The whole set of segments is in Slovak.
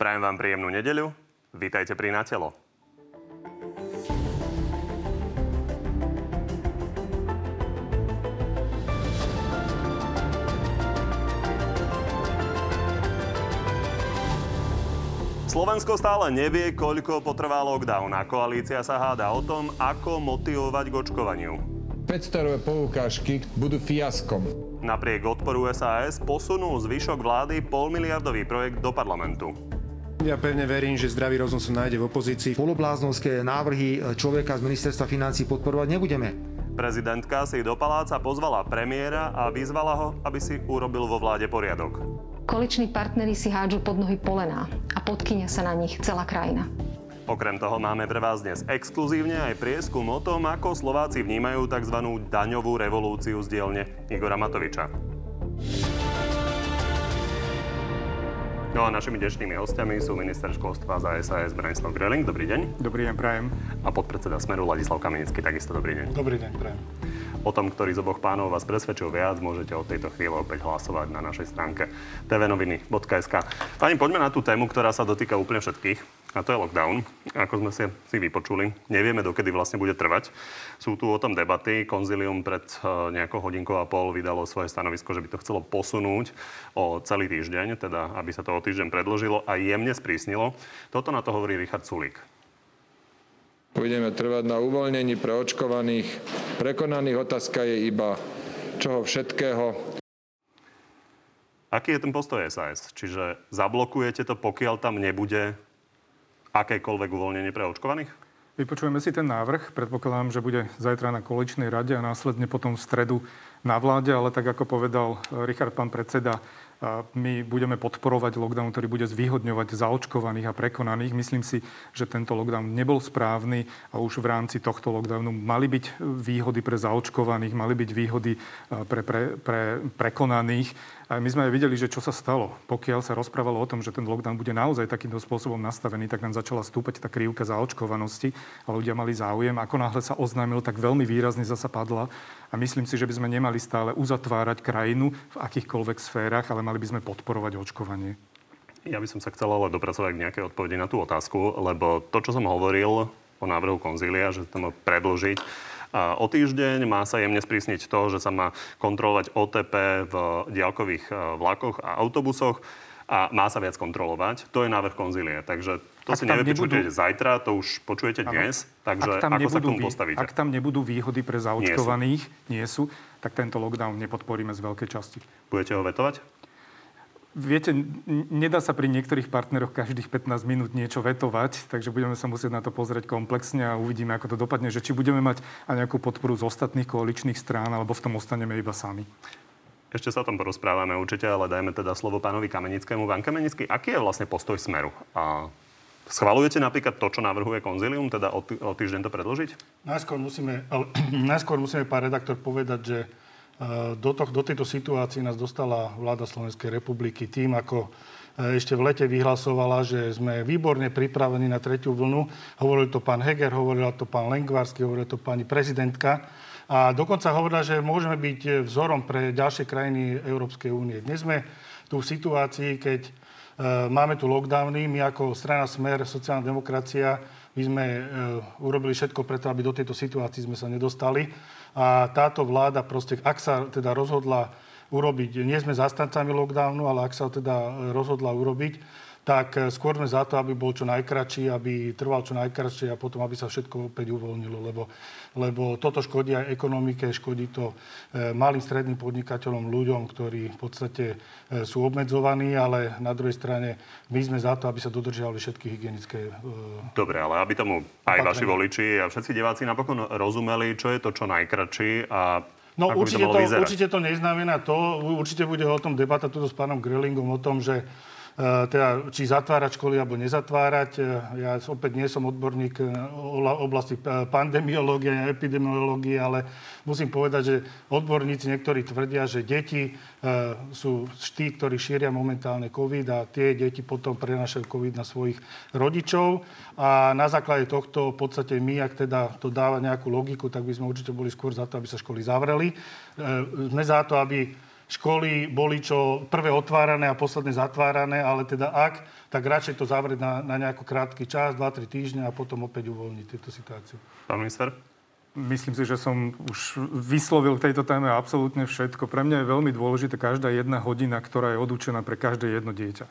Prajem vám príjemnú nedeľu. Vítajte pri Na telo. Slovensko stále nevie, koľko potrvá lockdown a koalícia sa háda o tom, ako motivovať k očkovaniu. 500 poukážky budú fiaskom. Napriek odporu SAS posunul zvyšok vlády polmiliardový projekt do parlamentu. Ja pevne verím, že zdravý rozum sa nájde v opozícii. Polobláznovské návrhy človeka z ministerstva financí podporovať nebudeme. Prezidentka si do paláca pozvala premiéra a vyzvala ho, aby si urobil vo vláde poriadok. Koaliční partnery si hádžu pod nohy polená a podkynia sa na nich celá krajina. Okrem toho máme pre vás dnes exkluzívne aj prieskum o tom, ako Slováci vnímajú tzv. daňovú revolúciu z dielne Igora Matoviča. No a našimi dnešnými hostiami sú minister školstva za SAS Branislav Greling. Dobrý deň. Dobrý deň, prajem. A podpredseda Smeru Ladislav Kamenický. Takisto dobrý deň. Dobrý deň, prajem. O tom, ktorý z oboch pánov vás presvedčil viac, môžete od tejto chvíle opäť hlasovať na našej stránke tvnoviny.sk. Pani, poďme na tú tému, ktorá sa dotýka úplne všetkých. A to je lockdown, ako sme si, si vypočuli. Nevieme, dokedy vlastne bude trvať. Sú tu o tom debaty. Konzilium pred uh, nejakou hodinkou a pol vydalo svoje stanovisko, že by to chcelo posunúť o celý týždeň, teda aby sa to o týždeň predložilo a jemne sprísnilo. Toto na to hovorí Richard Sulík. Budeme trvať na uvoľnení pre očkovaných. Prekonaných otázka je iba čoho všetkého. Aký je ten postoj SAS? Čiže zablokujete to, pokiaľ tam nebude akékoľvek uvoľnenie pre očkovaných? Vypočujeme si ten návrh. Predpokladám, že bude zajtra na koaličnej rade a následne potom v stredu na vláde, ale tak ako povedal Richard, pán predseda, my budeme podporovať lockdown, ktorý bude zvýhodňovať zaočkovaných a prekonaných. Myslím si, že tento lockdown nebol správny a už v rámci tohto lockdownu mali byť výhody pre zaočkovaných, mali byť výhody pre, pre, pre prekonaných. A my sme videli, že čo sa stalo. Pokiaľ sa rozprávalo o tom, že ten lockdown bude naozaj takýmto spôsobom nastavený, tak nám začala stúpať tá krivka zaočkovanosti a ľudia mali záujem. Ako náhle sa oznámil, tak veľmi výrazne zasa padla. A myslím si, že by sme nemali stále uzatvárať krajinu v akýchkoľvek sférach, ale mali by sme podporovať očkovanie. Ja by som sa chcel ale dopracovať k nejakej odpovedi na tú otázku, lebo to, čo som hovoril o návrhu konzília, že to predložiť, o týždeň. Má sa jemne sprísniť to, že sa má kontrolovať OTP v diaľkových e, vlakoch a autobusoch a má sa viac kontrolovať. To je návrh konzílie. Takže to ak si nevypočujete nebudú... zajtra, to už počujete dnes. Takže ako sa k tomu postavíte? Ak tam nebudú výhody pre zaočkovaných, nie sú. nie sú, tak tento lockdown nepodporíme z veľkej časti. Budete ho vetovať? Viete, nedá sa pri niektorých partneroch každých 15 minút niečo vetovať, takže budeme sa musieť na to pozrieť komplexne a uvidíme, ako to dopadne, že či budeme mať aj nejakú podporu z ostatných koaličných strán, alebo v tom ostaneme iba sami. Ešte sa o tom porozprávame určite, ale dajme teda slovo pánovi Kamenickému. Pán Kamenický, aký je vlastne postoj Smeru? A schvalujete napríklad to, čo navrhuje konzilium, teda o, o týždeň to predložiť? Najskôr musíme, ale, najskôr musíme, pán redaktor, povedať, že do, to, do tejto situácie nás dostala vláda Slovenskej republiky tým, ako e, ešte v lete vyhlasovala, že sme výborne pripravení na tretiu vlnu. Hovoril to pán Heger, hovorila to pán Lengvarsky, hovorila to pani prezidentka. A dokonca hovorila, že môžeme byť vzorom pre ďalšie krajiny Európskej únie. Dnes sme tu v situácii, keď e, máme tu lockdowny, my ako strana Smer, sociálna demokracia, my sme e, urobili všetko preto, aby do tejto situácii sme sa nedostali. A táto vláda proste, ak sa teda rozhodla urobiť, nie sme zastancami lockdownu, ale ak sa teda rozhodla urobiť, tak eh, skôr sme za to, aby bol čo najkračší, aby trval čo najkračšie a potom, aby sa všetko opäť uvoľnilo, lebo, lebo toto škodí aj ekonomike, škodí to eh, malým stredným podnikateľom, ľuďom, ktorí v podstate eh, sú obmedzovaní, ale na druhej strane my sme za to, aby sa dodržiavali všetky hygienické Dobre, ale aby tomu aj opatrenia. vaši voliči a všetci diváci napokon rozumeli, čo je to čo najkračší a No určite to, to, určite to neznamená to, určite bude o tom debata tu s pánom Grellingom o tom, že teda, či zatvárať školy alebo nezatvárať. E, ja opäť nie som odborník o oblasti pandemiológie a epidemiológie, ale musím povedať, že odborníci niektorí tvrdia, že deti e, sú tí, ktorí šíria momentálne COVID a tie deti potom prenašajú COVID na svojich rodičov. A na základe tohto v podstate my, ak teda to dáva nejakú logiku, tak by sme určite boli skôr za to, aby sa školy zavreli. Sme za to, aby školy boli čo prvé otvárané a posledné zatvárané, ale teda ak, tak radšej to zavrieť na, na nejaký krátky čas, 2-3 týždne a potom opäť uvoľniť túto situáciu. Pán minister? Myslím si, že som už vyslovil k tejto téme absolútne všetko. Pre mňa je veľmi dôležité každá jedna hodina, ktorá je odúčená pre každé jedno dieťa.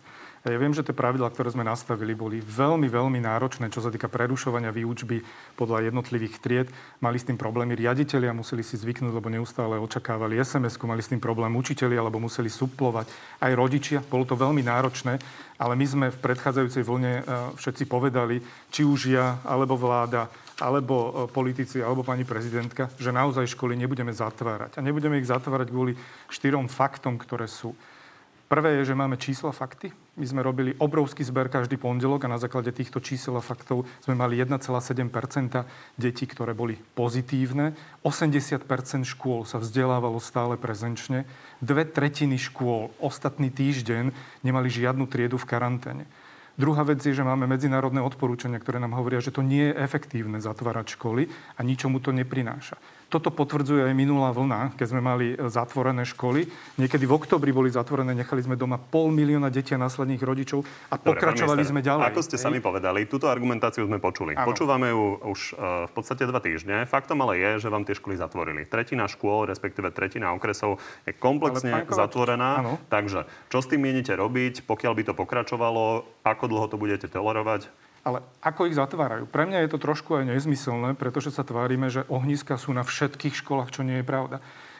Ja viem, že tie pravidlá, ktoré sme nastavili, boli veľmi, veľmi náročné, čo sa týka prerušovania výučby podľa jednotlivých tried. Mali s tým problémy riaditeľia, museli si zvyknúť, lebo neustále očakávali SMS-ku, mali s tým problém učiteľi, alebo museli suplovať aj rodičia. Bolo to veľmi náročné, ale my sme v predchádzajúcej vlne e, všetci povedali, či už ja, alebo vláda, alebo e, politici, alebo pani prezidentka, že naozaj školy nebudeme zatvárať. A nebudeme ich zatvárať kvôli štyrom faktom, ktoré sú. Prvé je, že máme čísla, fakty. My sme robili obrovský zber každý pondelok a na základe týchto čísel a faktov sme mali 1,7% detí, ktoré boli pozitívne. 80% škôl sa vzdelávalo stále prezenčne. Dve tretiny škôl ostatný týždeň nemali žiadnu triedu v karanténe. Druhá vec je, že máme medzinárodné odporúčania, ktoré nám hovoria, že to nie je efektívne zatvárať školy a ničomu to neprináša. Toto potvrdzuje aj minulá vlna, keď sme mali e, zatvorené školy. Niekedy v oktobri boli zatvorené, nechali sme doma pol milióna detí a následných rodičov a Dobre, pokračovali sme ďalej. Ako ste sami povedali, túto argumentáciu sme počuli. Ano. Počúvame ju už uh, v podstate dva týždne. Faktom ale je, že vám tie školy zatvorili. Tretina škôl, respektíve tretina okresov je komplexne zatvorená. Ano. Takže čo s tým mienite robiť, pokiaľ by to pokračovalo, ako dlho to budete tolerovať? Ale ako ich zatvárajú? Pre mňa je to trošku aj nezmyselné, pretože sa tvárime, že ohniska sú na všetkých školách, čo nie je pravda.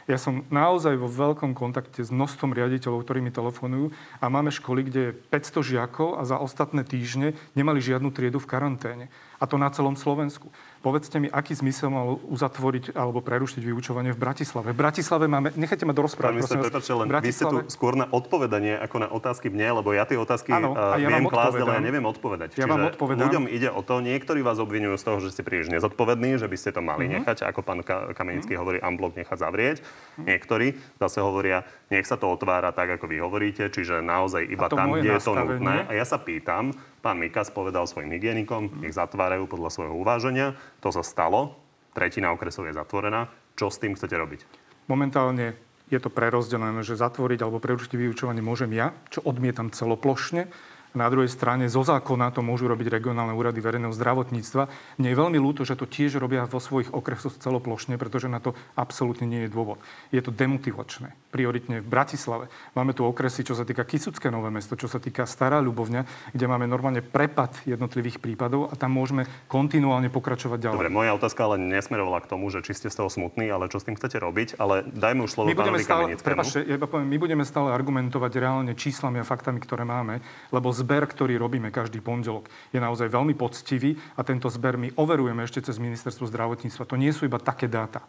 Ja som naozaj vo veľkom kontakte s množstvom riaditeľov, ktorí mi telefonujú a máme školy, kde je 500 žiakov a za ostatné týždne nemali žiadnu triedu v karanténe. A to na celom Slovensku. Povedzte mi, aký zmysel mal uzatvoriť alebo prerušiť vyučovanie v Bratislave. V Bratislave máme... Nechajte ma dorozprávať, prosím prepáčte, len Bratislave... vy ste tu skôr na odpovedanie ako na otázky mne, lebo ja tie otázky ano, uh, ja viem klásť, ale ja neviem odpovedať. Ja Čiže vám odpovedám. ľuďom ide o to, niektorí vás obvinujú z toho, že ste príliš nezodpovední, že by ste to mali mm-hmm. nechať, ako pán Kamenický mm-hmm. hovorí, amblok nechať zavrieť. Mm-hmm. Niektorí zase hovoria, nech sa to otvára tak, ako vy hovoríte, čiže naozaj iba tam, kde je to nutné. A ja sa pýtam, Pán Mikas povedal svojim hygienikom, nech zatvárajú podľa svojho uváženia. To sa stalo. Tretina okresov je zatvorená. Čo s tým chcete robiť? Momentálne je to prerozdelené, že zatvoriť alebo prerušiť vyučovanie môžem ja, čo odmietam celoplošne. Na druhej strane zo zákona to môžu robiť regionálne úrady verejného zdravotníctva. Mne je veľmi ľúto, že to tiež robia vo svojich okresoch celoplošne, pretože na to absolútne nie je dôvod. Je to demotivačné. Prioritne v Bratislave. Máme tu okresy, čo sa týka Kisucké nové mesto, čo sa týka Stará Ľubovňa, kde máme normálne prepad jednotlivých prípadov a tam môžeme kontinuálne pokračovať ďalej. Dobre, moja otázka ale nesmerovala k tomu, že či ste z toho smutní, ale čo s tým chcete robiť. Ale dajme už slovo my budeme stále, prepáčte, ja poviem, my budeme stále argumentovať reálne číslami a faktami, ktoré máme, lebo zber, ktorý robíme každý pondelok, je naozaj veľmi poctivý a tento zber my overujeme ešte cez ministerstvo zdravotníctva. To nie sú iba také dáta.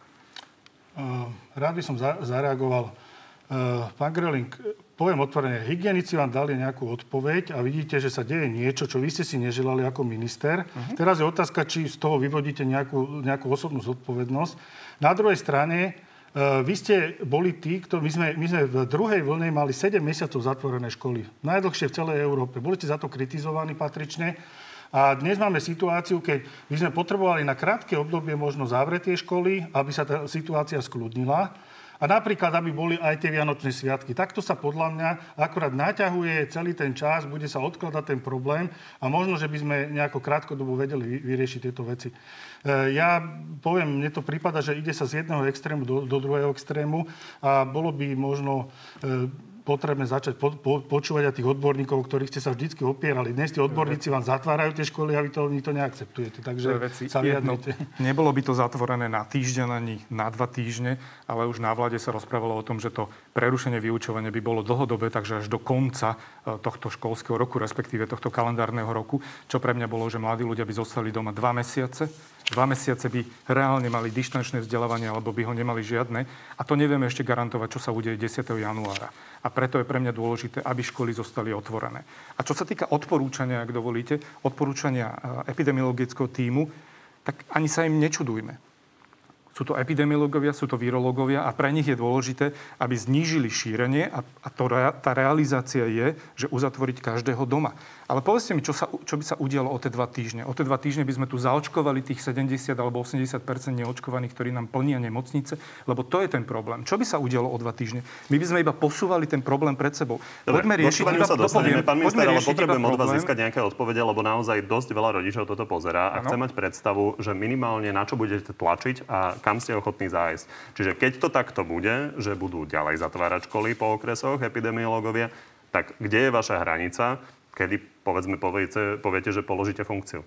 Rád by som zareagoval. Pán Greling, poviem otvorene, hygienici vám dali nejakú odpoveď a vidíte, že sa deje niečo, čo vy ste si neželali ako minister. Uh-huh. Teraz je otázka, či z toho vyvodíte nejakú, nejakú osobnú zodpovednosť. Na druhej strane, vy ste boli tí, ktorí, my sme, my sme v druhej vlne mali 7 mesiacov zatvorené školy. Najdlhšie v celej Európe. Boli ste za to kritizovaní patrične. A dnes máme situáciu, keď my sme potrebovali na krátke obdobie možno zavrieť tie školy, aby sa tá situácia skľudnila. A napríklad, aby boli aj tie Vianočné sviatky. Takto sa podľa mňa akorát naťahuje celý ten čas, bude sa odkladať ten problém a možno, že by sme nejako krátkodobo vedeli vyriešiť tieto veci. E, ja poviem, mne to prípada, že ide sa z jedného extrému do, do druhého extrému a bolo by možno e, potrebné začať po, po, počúvať aj tých odborníkov, ktorých ste sa vždy opierali. Dnes tí odborníci vám zatvárajú tie školy a vy to, vy to neakceptujete. Takže veci, sa jedno, Nebolo by to zatvorené na týždeň ani na dva týždne, ale už na vláde sa rozprávalo o tom, že to prerušenie vyučovania by bolo dlhodobé, takže až do konca e, tohto školského roku, respektíve tohto kalendárneho roku, čo pre mňa bolo, že mladí ľudia by zostali doma dva mesiace dva mesiace by reálne mali dištančné vzdelávanie alebo by ho nemali žiadne. A to nevieme ešte garantovať, čo sa udeje 10. januára. A preto je pre mňa dôležité, aby školy zostali otvorené. A čo sa týka odporúčania, ak dovolíte, odporúčania e, epidemiologického týmu, tak ani sa im nečudujme. Sú to epidemiológovia, sú to virológovia a pre nich je dôležité, aby znížili šírenie a, a to, tá realizácia je, že uzatvoriť každého doma. Ale povedzte mi, čo, sa, čo by sa udialo o tie dva týždne. O tie dva týždne by sme tu zaočkovali tých 70 alebo 80% neočkovaných, ktorí nám plnia nemocnice, lebo to je ten problém. Čo by sa udialo o dva týždne? My by sme iba posúvali ten problém pred sebou. Dobre, poďme riešiť iba, sa dostaneme, pán minister, ale potrebujem od vás získať nejaké odpovede, lebo naozaj dosť veľa rodičov toto pozerá a ano. chce mať predstavu, že minimálne na čo budete tlačiť a kam ste ochotní zájsť. Čiže keď to takto bude, že budú ďalej zatvárať školy po okresoch epidemiológovia, tak kde je vaša hranica, kedy, povedzme, poviete, poviete, že položíte funkciu?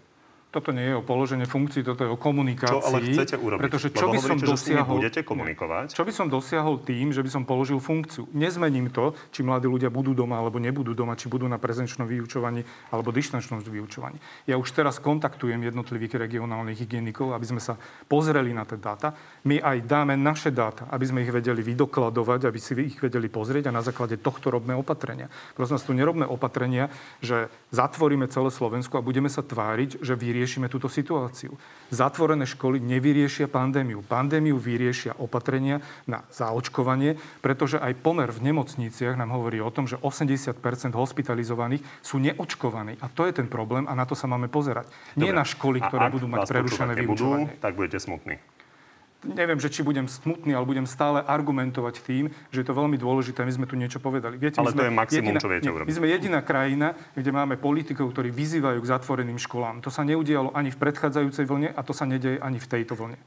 Toto nie je o položenie funkcií, toto je o komunikácii. Čo ale chcete urobiť? Pretože čo Lebo by som hovoríte, dosiahol... budete komunikovať? Čo by som dosiahol tým, že by som položil funkciu? Nezmením to, či mladí ľudia budú doma alebo nebudú doma, či budú na prezenčnom vyučovaní alebo dištančnom vyučovaní. Ja už teraz kontaktujem jednotlivých regionálnych hygienikov, aby sme sa pozreli na tie dáta. My aj dáme naše dáta, aby sme ich vedeli vydokladovať, aby si ich vedeli pozrieť a na základe tohto robné opatrenia. Prosím nás tu nerobné opatrenia, že zatvoríme celé Slovensko a budeme sa tváriť, že vyriešime vyriešime túto situáciu. Zatvorené školy nevyriešia pandémiu. Pandémiu vyriešia opatrenia na zaočkovanie, pretože aj pomer v nemocniciach nám hovorí o tom, že 80% hospitalizovaných sú neočkovaní. A to je ten problém a na to sa máme pozerať. Nie Dobre. na školy, ktoré budú mať prerušené vyučovanie. tak budete smutní neviem, že či budem smutný, ale budem stále argumentovať tým, že je to veľmi dôležité. My sme tu niečo povedali. Viete, ale to je maximum, jediná, čo viete urobiť. My sme jediná krajina, kde máme politikov, ktorí vyzývajú k zatvoreným školám. To sa neudialo ani v predchádzajúcej vlne a to sa nedieje ani v tejto vlne.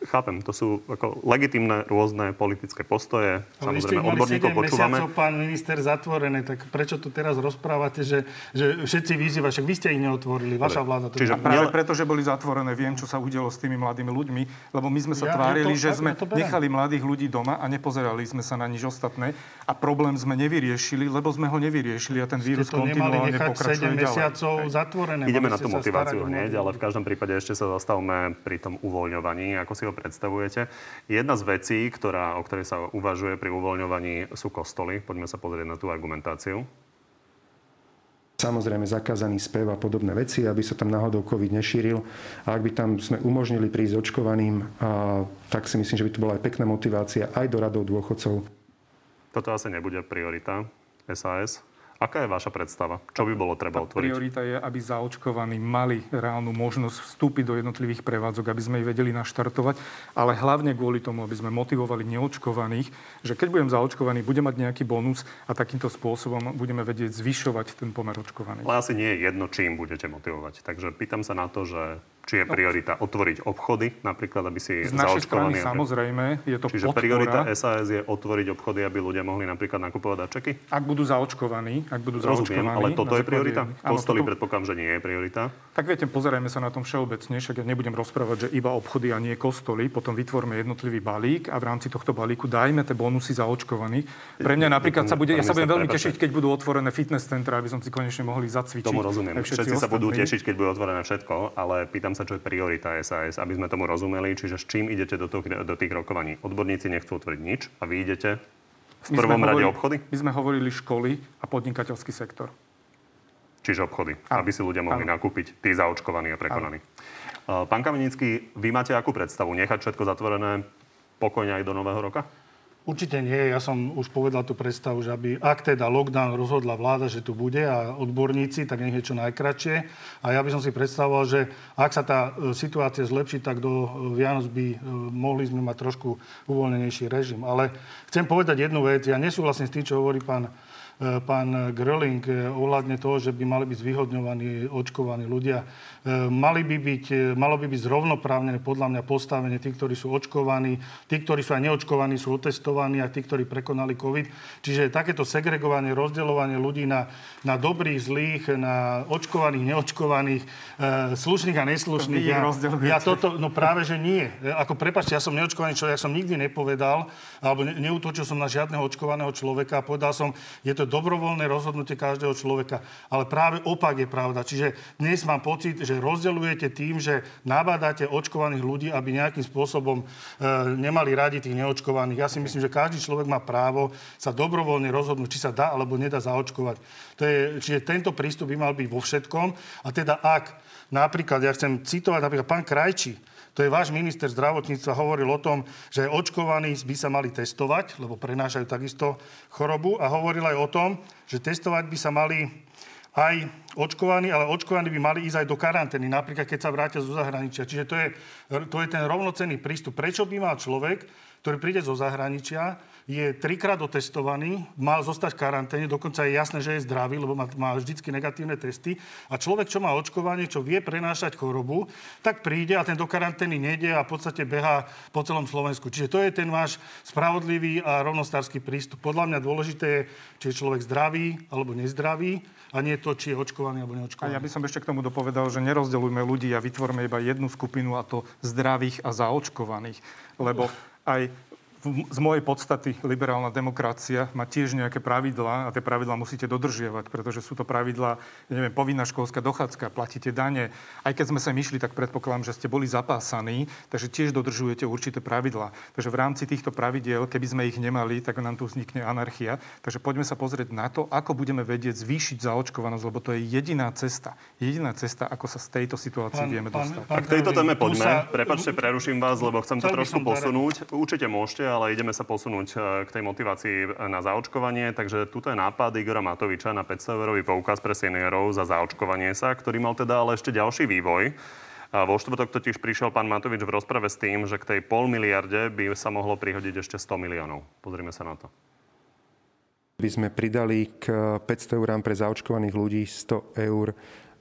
Chápem, to sú ako legitimné rôzne politické postoje. Ale Samozrejme, odborníkov počúvame. mesiacov, pán minister, zatvorené, tak prečo tu teraz rozprávate, že, že všetci vyzývajú, však vy ste ich neotvorili, vaša vláda to... Čiže a práve preto, že boli zatvorené, viem, čo sa udialo s tými mladými ľuďmi, lebo my sme sa ja, tvárili, to, že sme ja nechali mladých ľudí doma a nepozerali sme sa na nič ostatné a problém sme nevyriešili, lebo sme ho nevyriešili a ten vírus kontinuálne pokračuje 7 mesiacov zatvorené. Ideme na tú motiváciu hneď, ale v každom prípade ešte sa zastavme pri tom uvoľňovaní, ako si ho predstavujete. Jedna z vecí, ktorá, o ktorej sa uvažuje pri uvoľňovaní, sú kostoly. Poďme sa pozrieť na tú argumentáciu. Samozrejme zakázaný spev a podobné veci, aby sa tam náhodou COVID nešíril. A ak by tam sme umožnili prísť očkovaným, a, tak si myslím, že by to bola aj pekná motivácia aj do radov dôchodcov. Toto asi nebude priorita SAS. Aká je vaša predstava? Čo by bolo treba otvoriť? Priorita je, aby zaočkovaní mali reálnu možnosť vstúpiť do jednotlivých prevádzok, aby sme ich vedeli naštartovať, ale hlavne kvôli tomu, aby sme motivovali neočkovaných, že keď budem zaočkovaný, budem mať nejaký bonus a takýmto spôsobom budeme vedieť zvyšovať ten pomer očkovaných. Ale asi nie je jedno, čím budete motivovať. Takže pýtam sa na to, že či je no. priorita otvoriť obchody, napríklad, aby si Z našej strany samozrejme je to Čiže podpora. priorita SAS je otvoriť obchody, aby ľudia mohli napríklad nakupovať darčeky? Ak budú zaočkovaní, ak budú Rozumiem, ale toto je priorita? Kostoly predpokladám, že nie je priorita. Tak viete, pozerajme sa na tom všeobecne, však ja nebudem rozprávať, že iba obchody a nie kostoly, potom vytvorme jednotlivý balík a v rámci tohto balíku dajme tie bonusy zaočkovaných. Pre mňa napríklad sa bude, ja sa budem veľmi tešiť, keď budú otvorené fitness centra, aby som si konečne mohli zacvičiť. Tomu rozumiem. Všetci sa budú tešiť, keď bude otvorené všetko, ale pýtam sa, čo je priorita SAS, aby sme tomu rozumeli, čiže s čím idete do, do tých rokovaní. Odborníci nechcú otvoriť nič a vy idete v prvom rade hovorili, obchody? My sme hovorili školy a podnikateľský sektor. Čiže obchody, ano. aby si ľudia mohli ano. nakúpiť, tí zaočkovaní a prekonaní. Ano. Pán Kamenický, vy máte akú predstavu? Nechať všetko zatvorené pokojne aj do nového roka? Určite nie. Ja som už povedal tú predstavu, že aby, ak teda lockdown rozhodla vláda, že tu bude a odborníci, tak nech je čo najkračšie. A ja by som si predstavoval, že ak sa tá e, situácia zlepší, tak do e, Vianoc by e, mohli sme mať trošku uvoľnenejší režim. Ale chcem povedať jednu vec. Ja nesúhlasím s tým, čo hovorí pán pán Gröling ohľadne toho, že by mali byť zvýhodňovaní, očkovaní ľudia. E, mali by byť, e, malo by byť zrovnoprávnené podľa mňa postavenie tí, ktorí sú očkovaní, tí, ktorí sú aj neočkovaní, sú otestovaní a tí, ktorí prekonali COVID. Čiže takéto segregovanie, rozdeľovanie ľudí na, na dobrých, zlých, na očkovaných, neočkovaných, e, slušných a neslušných. Ja, ja toto, no práve, že nie. Ako prepačte, ja som neočkovaný človek, ja som nikdy nepovedal, alebo ne, neútočil som na žiadneho očkovaného človeka a povedal som, je to dobrovoľné rozhodnutie každého človeka. Ale práve opak je pravda. Čiže dnes mám pocit, že rozdeľujete tým, že nabádate očkovaných ľudí, aby nejakým spôsobom e, nemali radi tých neočkovaných. Ja si myslím, že každý človek má právo sa dobrovoľne rozhodnúť, či sa dá alebo nedá zaočkovať. To je, čiže tento prístup by mal byť vo všetkom. A teda ak napríklad, ja chcem citovať napríklad pán Krajčí, to je váš minister zdravotníctva, hovoril o tom, že očkovaní by sa mali testovať, lebo prenášajú takisto chorobu a hovoril aj o tom, že testovať by sa mali aj očkovaní, ale očkovaní by mali ísť aj do karantény, napríklad keď sa vrátia zo zahraničia. Čiže to je, to je ten rovnocenný prístup. Prečo by mal človek, ktorý príde zo zahraničia, je trikrát otestovaný, mal zostať v karanténe, dokonca je jasné, že je zdravý, lebo má, má vždy negatívne testy. A človek, čo má očkovanie, čo vie prenášať chorobu, tak príde a ten do karantény nejde a v podstate beha po celom Slovensku. Čiže to je ten váš spravodlivý a rovnostársky prístup. Podľa mňa dôležité je, či je človek zdravý alebo nezdravý a nie to, či je očkovaný alebo neočkovaný. A ja by som ešte k tomu dopovedal, že nerozdeľujme ľudí a vytvorme iba jednu skupinu a to zdravých a zaočkovaných. Lebo aj z mojej podstaty liberálna demokracia má tiež nejaké pravidlá a tie pravidlá musíte dodržiavať, pretože sú to pravidlá, neviem, povinná školská dochádzka, platíte dane. Aj keď sme sa myšli, tak predpokladám, že ste boli zapásaní, takže tiež dodržujete určité pravidlá. Takže v rámci týchto pravidiel, keby sme ich nemali, tak nám tu vznikne anarchia. Takže poďme sa pozrieť na to, ako budeme vedieť zvýšiť zaočkovanosť, lebo to je jediná cesta. Jediná cesta, ako sa z tejto situácie pán, vieme dostať. Pán, pán, tak tejto téme poďme. Sa... Prepačte, preruším vás, lebo chcem to trošku posunúť. Určite môžete, ale ideme sa posunúť e, k tej motivácii na zaočkovanie. Takže tuto je nápad Igora Matoviča na 500-eurový poukaz pre seniorov za zaočkovanie sa, ktorý mal teda ale ešte ďalší vývoj. A vo štvrtok totiž prišiel pán Matovič v rozprave s tým, že k tej pol miliarde by sa mohlo prihodiť ešte 100 miliónov. Pozrime sa na to. By sme pridali k 500 eurám pre zaočkovaných ľudí 100 eur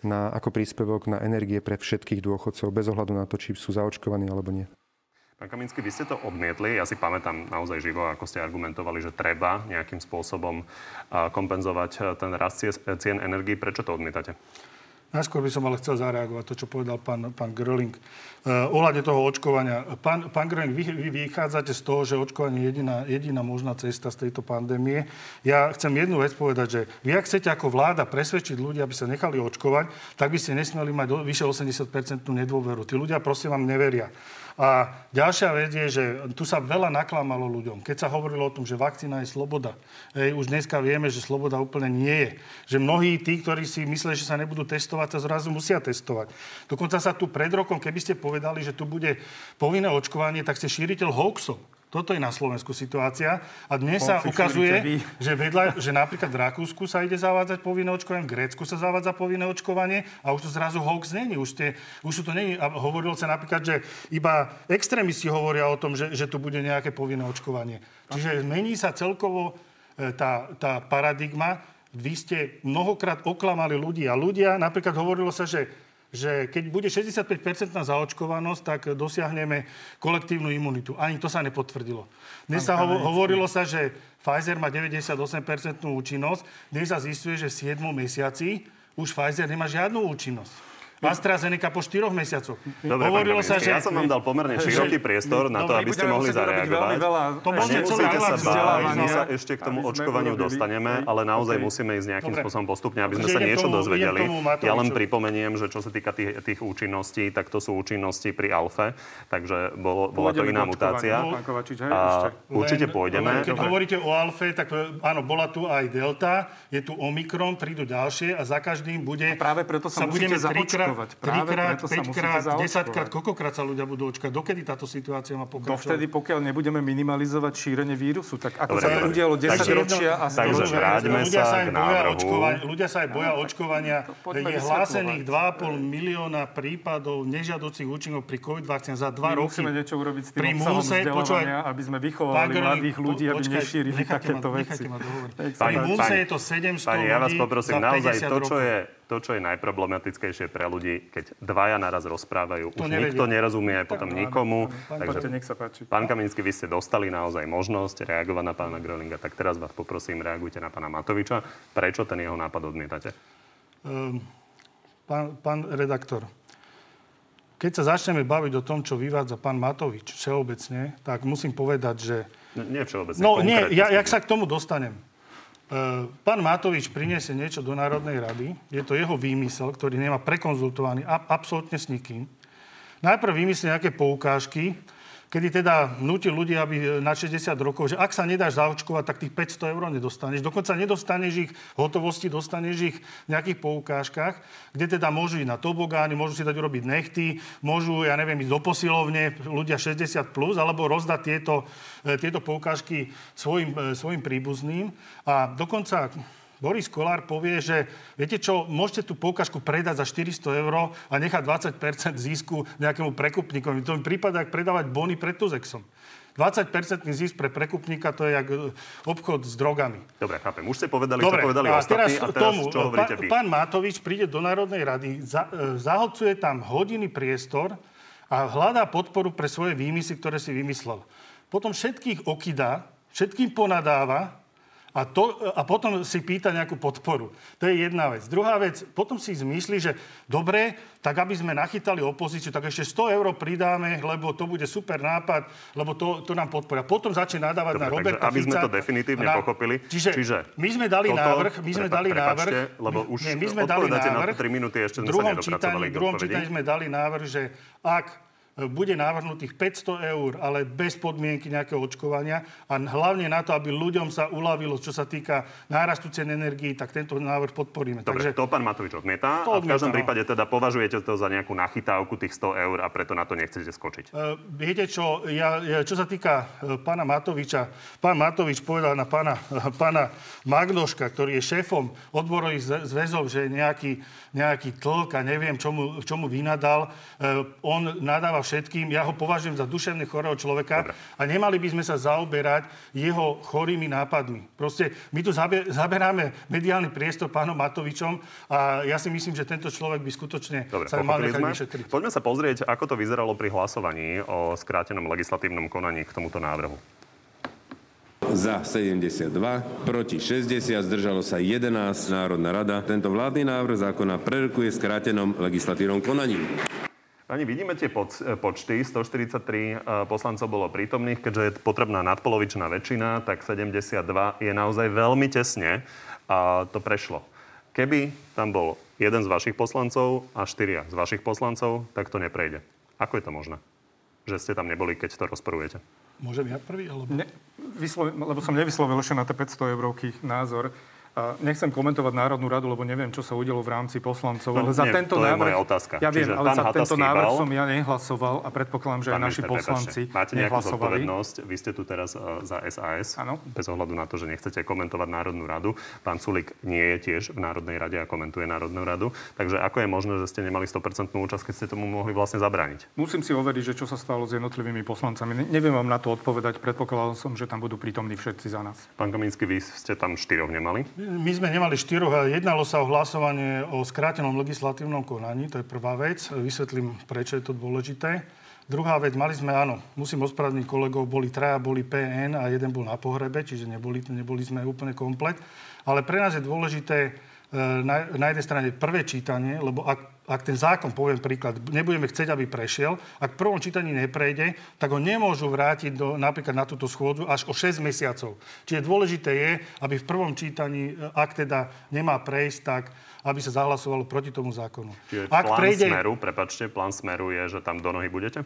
na, ako príspevok na energie pre všetkých dôchodcov, bez ohľadu na to, či sú zaočkovaní alebo nie. Pán Kaminsky, vy ste to odmietli. Ja si pamätám naozaj živo, ako ste argumentovali, že treba nejakým spôsobom kompenzovať ten rast cien energii. Prečo to odmietate? Najskôr by som ale chcel zareagovať to, čo povedal pán, pán Gröling. Uh, ohľade toho očkovania. Pán, pán Gröling, vy, vy vychádzate z toho, že očkovanie je jediná, jediná možná cesta z tejto pandémie. Ja chcem jednu vec povedať, že vy, ak chcete ako vláda presvedčiť ľudí, aby sa nechali očkovať, tak by ste nesmeli mať vyše 80% nedôveru. Tí ľudia prosím vám neveria. A ďalšia vec je, že tu sa veľa naklamalo ľuďom. Keď sa hovorilo o tom, že vakcína je sloboda, hej, už dneska vieme, že sloboda úplne nie je. Že mnohí tí, ktorí si mysleli, že sa nebudú testovať, sa zrazu musia testovať. Dokonca sa tu pred rokom, keby ste povedali, že tu bude povinné očkovanie, tak ste šíriteľ hoaxov. Toto je na Slovensku situácia. A dnes sa ukazuje, že, vedľa, že napríklad v Rakúsku sa ide zavádzať povinné očkovanie, v Grécku sa zavádza povinné očkovanie a už to zrazu hoax není. Už, ste, už to není. A hovorilo sa napríklad, že iba extrémisti hovoria o tom, že, že tu bude nejaké povinné očkovanie. Čiže mení sa celkovo e, tá, tá paradigma. Vy ste mnohokrát oklamali ľudí a ľudia, napríklad hovorilo sa, že že keď bude 65% zaočkovanosť, tak dosiahneme kolektívnu imunitu. Ani to sa nepotvrdilo. Dnes sa hovo- hovorilo sa, že Pfizer má 98% účinnosť. Dnes sa zistuje, že v 7 mesiaci už Pfizer nemá žiadnu účinnosť. AstraZeneca po 4 mesiacoch. Dobre, Hovorilo sa, že... Ja som vám dal pomerne široký priestor na to, aby ste mohli zareagovať. To môžete celé sa báť, my sa ešte k tomu očkovaniu dostaneme, ale naozaj musíme ísť nejakým spôsobom postupne, aby sme sa niečo dozvedeli. Ja len pripomeniem, že čo sa týka tých, tých účinností, tak to sú účinnosti pri alfe, takže bolo, bola to iná mutácia. Určite pôjdeme. Keď hovoríte o alfe, tak áno, bola tu aj delta, je tu omikron, prídu ďalšie a za každým bude... Práve preto sa musíte zaočkovať očkovať. Trikrát, päťkrát, desaťkrát, koľkokrát sa ľudia budú očkovať? Dokedy táto situácia má pokračovať? Dovtedy, pokiaľ nebudeme minimalizovať šírenie vírusu. Tak ako Dobre, sa to udialo 10 ročia a Takže vráťme ľudia sa, sa k návrhu. Ľudia sa aj boja očkovania. Je hlásených 2,5 milióna prípadov nežiaducich účinkov pri COVID vakcíne za 2 roky. Musíme niečo urobiť s tým obsahom vzdelávania, aby sme vychovali mladých ľudí, aby nešírili takéto veci. Pri je to 700 ľudí ja vás poprosím, naozaj to, čo je to, čo je najproblematickejšie pre ľudí, keď dvaja naraz rozprávajú, to už nevedia. nikto nerozumie aj potom nikomu. Pán, takže, nech sa páči. Pán Kaminsky, vy ste dostali naozaj možnosť reagovať na pána Grölinga, tak teraz vás poprosím, reagujte na pána Matoviča. Prečo ten jeho nápad odmietate? Um, pán, pán redaktor, keď sa začneme baviť o tom, čo vyvádza pán Matovič všeobecne, tak musím povedať, že... No, nie všeobecne, No nie, ja, jak sa k tomu dostanem. E, pán Matovič priniesie niečo do Národnej rady. Je to jeho výmysel, ktorý nemá prekonzultovaný absolútne s nikým. Najprv vymyslí nejaké poukážky, kedy teda nutí ľudí, aby na 60 rokov, že ak sa nedáš zaočkovať, tak tých 500 eur nedostaneš. Dokonca nedostaneš ich hotovosti, dostaneš ich v nejakých poukážkach, kde teda môžu ísť na tobogány, môžu si dať urobiť nechty, môžu, ja neviem, ísť do posilovne, ľudia 60+, plus, alebo rozdať tieto, e, tieto poukážky svojim, e, svojim príbuzným. A dokonca Boris Kolár povie, že viete čo, môžete tú poukážku predať za 400 eur a nechať 20% zisku nejakému prekupníkovi. To mi prípada, ak predávať bony pred Tuzexom. 20% zisk pre prekupníka, to je jak e, obchod s drogami. Dobre, chápem. Už ste povedali, Dobre, čo povedali a ostatní. Teraz a teraz tomu, čo hovoríte vy? Pán Matovič príde do Národnej rady, za, e, zahlcuje tam hodiny priestor a hľadá podporu pre svoje výmysly, ktoré si vymyslel. Potom všetkých okydá, všetkým ponadáva, a, to, a potom si pýta nejakú podporu. To je jedna vec. Druhá vec, potom si zmyslí, že dobre, tak aby sme nachytali opozíciu, tak ešte 100 eur pridáme, lebo to bude super nápad, lebo to, to nám podporia. Potom začne nadávať dobre, na Roberta takže, aby sme to definitívne na, pochopili. Čiže, čiže my sme dali toto, návrh, my sme prepa, dali návrh, lebo už nie, my sme dali návrh, na 3 minúty ešte sme druhom sa čítaní, druhom čítaní sme dali návrh, že ak bude navrhnutých 500 eur, ale bez podmienky nejakého očkovania a hlavne na to, aby ľuďom sa uľavilo, čo sa týka nárastu cen energii, tak tento návrh podporíme. Dobre, Takže, to pán Matovič odmieta to odmieta, a v každom no. prípade teda považujete to za nejakú nachytávku tých 100 eur a preto na to nechcete skočiť. Uh, viete čo, ja, ja, čo sa týka uh, pána Matoviča, pán Matovič povedal na pána, uh, pána Magnoška, ktorý je šéfom odborových zväzov, že nejaký, nejaký tlk a neviem, čomu, čomu vynadal. Uh, on nadáva všetkým. Ja ho považujem za duševne chorého človeka Dobre. a nemali by sme sa zaoberať jeho chorými nápadmi. Proste my tu zaberáme mediálny priestor pánom Matovičom a ja si myslím, že tento človek by skutočne Dobre, sa mal nechať vyšetriť. Poďme sa pozrieť, ako to vyzeralo pri hlasovaní o skrátenom legislatívnom konaní k tomuto návrhu. Za 72, proti 60, zdržalo sa 11, Národná rada. Tento vládny návrh zákona prerokuje skrátenom legislatívnom konaní. Pani, vidíme tie počty. 143 e, poslancov bolo prítomných. Keďže je potrebná nadpolovičná väčšina, tak 72 je naozaj veľmi tesne a to prešlo. Keby tam bol jeden z vašich poslancov a štyria z vašich poslancov, tak to neprejde. Ako je to možné? Že ste tam neboli, keď to rozporujete? Môžem ja prvý? Alebo... Ne, vyslovi, lebo som nevyslovil ešte na tie 500 eurovky názor. Nechcem komentovať Národnú radu, lebo neviem, čo sa udelo v rámci poslancov. No, ale za nie, tento to návrh, je moja otázka. Ja viem, Čiže ale za tento návrh som ja nehlasoval a predpokladám, že aj naši poslanci Máte nejakú zodpovednosť. Vy ste tu teraz uh, za SAS. Ano. Bez ohľadu na to, že nechcete komentovať Národnú radu. Pán Sulik nie je tiež v Národnej rade a komentuje Národnú radu. Takže ako je možné, že ste nemali 100% účasť, keď ste tomu mohli vlastne zabrániť? Musím si overiť, že čo sa stalo s jednotlivými poslancami. Neviem vám na to odpovedať. Predpokladal som, že tam budú prítomní všetci za nás. Pán Kaminsky, vy ste tam štyroch nemali? My sme nemali štyroch jednalo sa o hlasovanie o skrátenom legislatívnom konaní. To je prvá vec. Vysvetlím, prečo je to dôležité. Druhá vec, mali sme, áno, musím ospravedlniť kolegov, boli traja, boli PN a jeden bol na pohrebe, čiže neboli, neboli sme úplne komplet. Ale pre nás je dôležité na, na jednej strane prvé čítanie, lebo ak, ak ten zákon, poviem príklad, nebudeme chcieť, aby prešiel, ak v prvom čítaní neprejde, tak ho nemôžu vrátiť do, napríklad na túto schôdzu až o 6 mesiacov. Čiže dôležité je, aby v prvom čítaní, e, ak teda nemá prejsť, tak aby sa zahlasovalo proti tomu zákonu. Čiže ak plán prejde... Smeru, prepačte, plán Smeru je, že tam do nohy budete?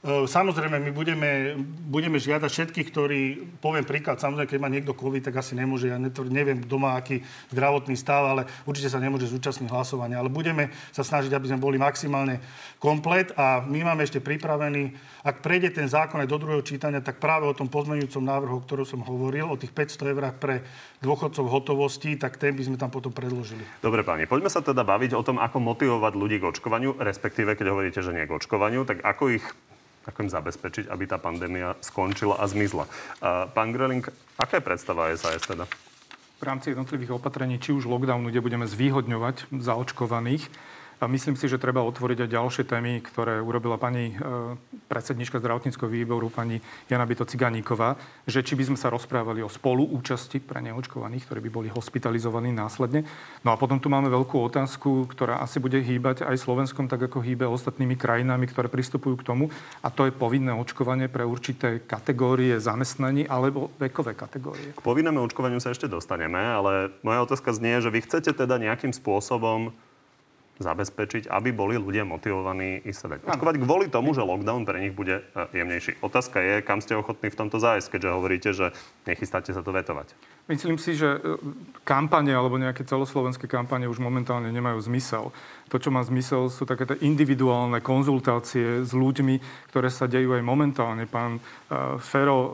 E, samozrejme, my budeme, budeme žiadať všetkých, ktorí, poviem príklad, samozrejme, keď má niekto COVID, tak asi nemôže, ja neviem, kto má aký zdravotný stav, ale určite sa nemôže zúčastniť hlasovania. Ale budeme sa snažiť, aby sme boli maximálne komplet a my máme ešte pripravený, ak prejde ten zákon aj do druhého čítania, tak práve o tom pozmeňujúcom návrhu, o ktorom som hovoril, o tých 500 eurách pre dôchodcov hotovosti, tak ten by sme tam potom predložili. Dobre, páni, poďme sa teda baviť o tom, ako motivovať ľudí k očkovaniu, respektíve, keď hovoríte, že nie k očkovaniu, tak ako ich ako im zabezpečiť, aby tá pandémia skončila a zmizla. Pán Greling, aká je predstava SAS teda? V rámci jednotlivých opatrení, či už lockdownu, kde budeme zvýhodňovať zaočkovaných, a myslím si, že treba otvoriť aj ďalšie témy, ktoré urobila pani e, predsednička zdravotníckého výboru, pani Jana Bito Ciganíková, že či by sme sa rozprávali o spoluúčasti pre neočkovaných, ktorí by boli hospitalizovaní následne. No a potom tu máme veľkú otázku, ktorá asi bude hýbať aj Slovenskom, tak ako hýbe ostatnými krajinami, ktoré pristupujú k tomu, a to je povinné očkovanie pre určité kategórie zamestnaní alebo vekové kategórie. K povinnému očkovaniu sa ešte dostaneme, ale moja otázka znie, že vy chcete teda nejakým spôsobom zabezpečiť, aby boli ľudia motivovaní ísť sa dať očkovať kvôli tomu, že lockdown pre nich bude e, jemnejší. Otázka je, kam ste ochotní v tomto zájsť, keďže hovoríte, že nechystáte sa to vetovať. Myslím si, že e, kampane alebo nejaké celoslovenské kampane už momentálne nemajú zmysel. To, čo má zmysel, sú také individuálne konzultácie s ľuďmi, ktoré sa dejú aj momentálne. Pán uh, Fero uh,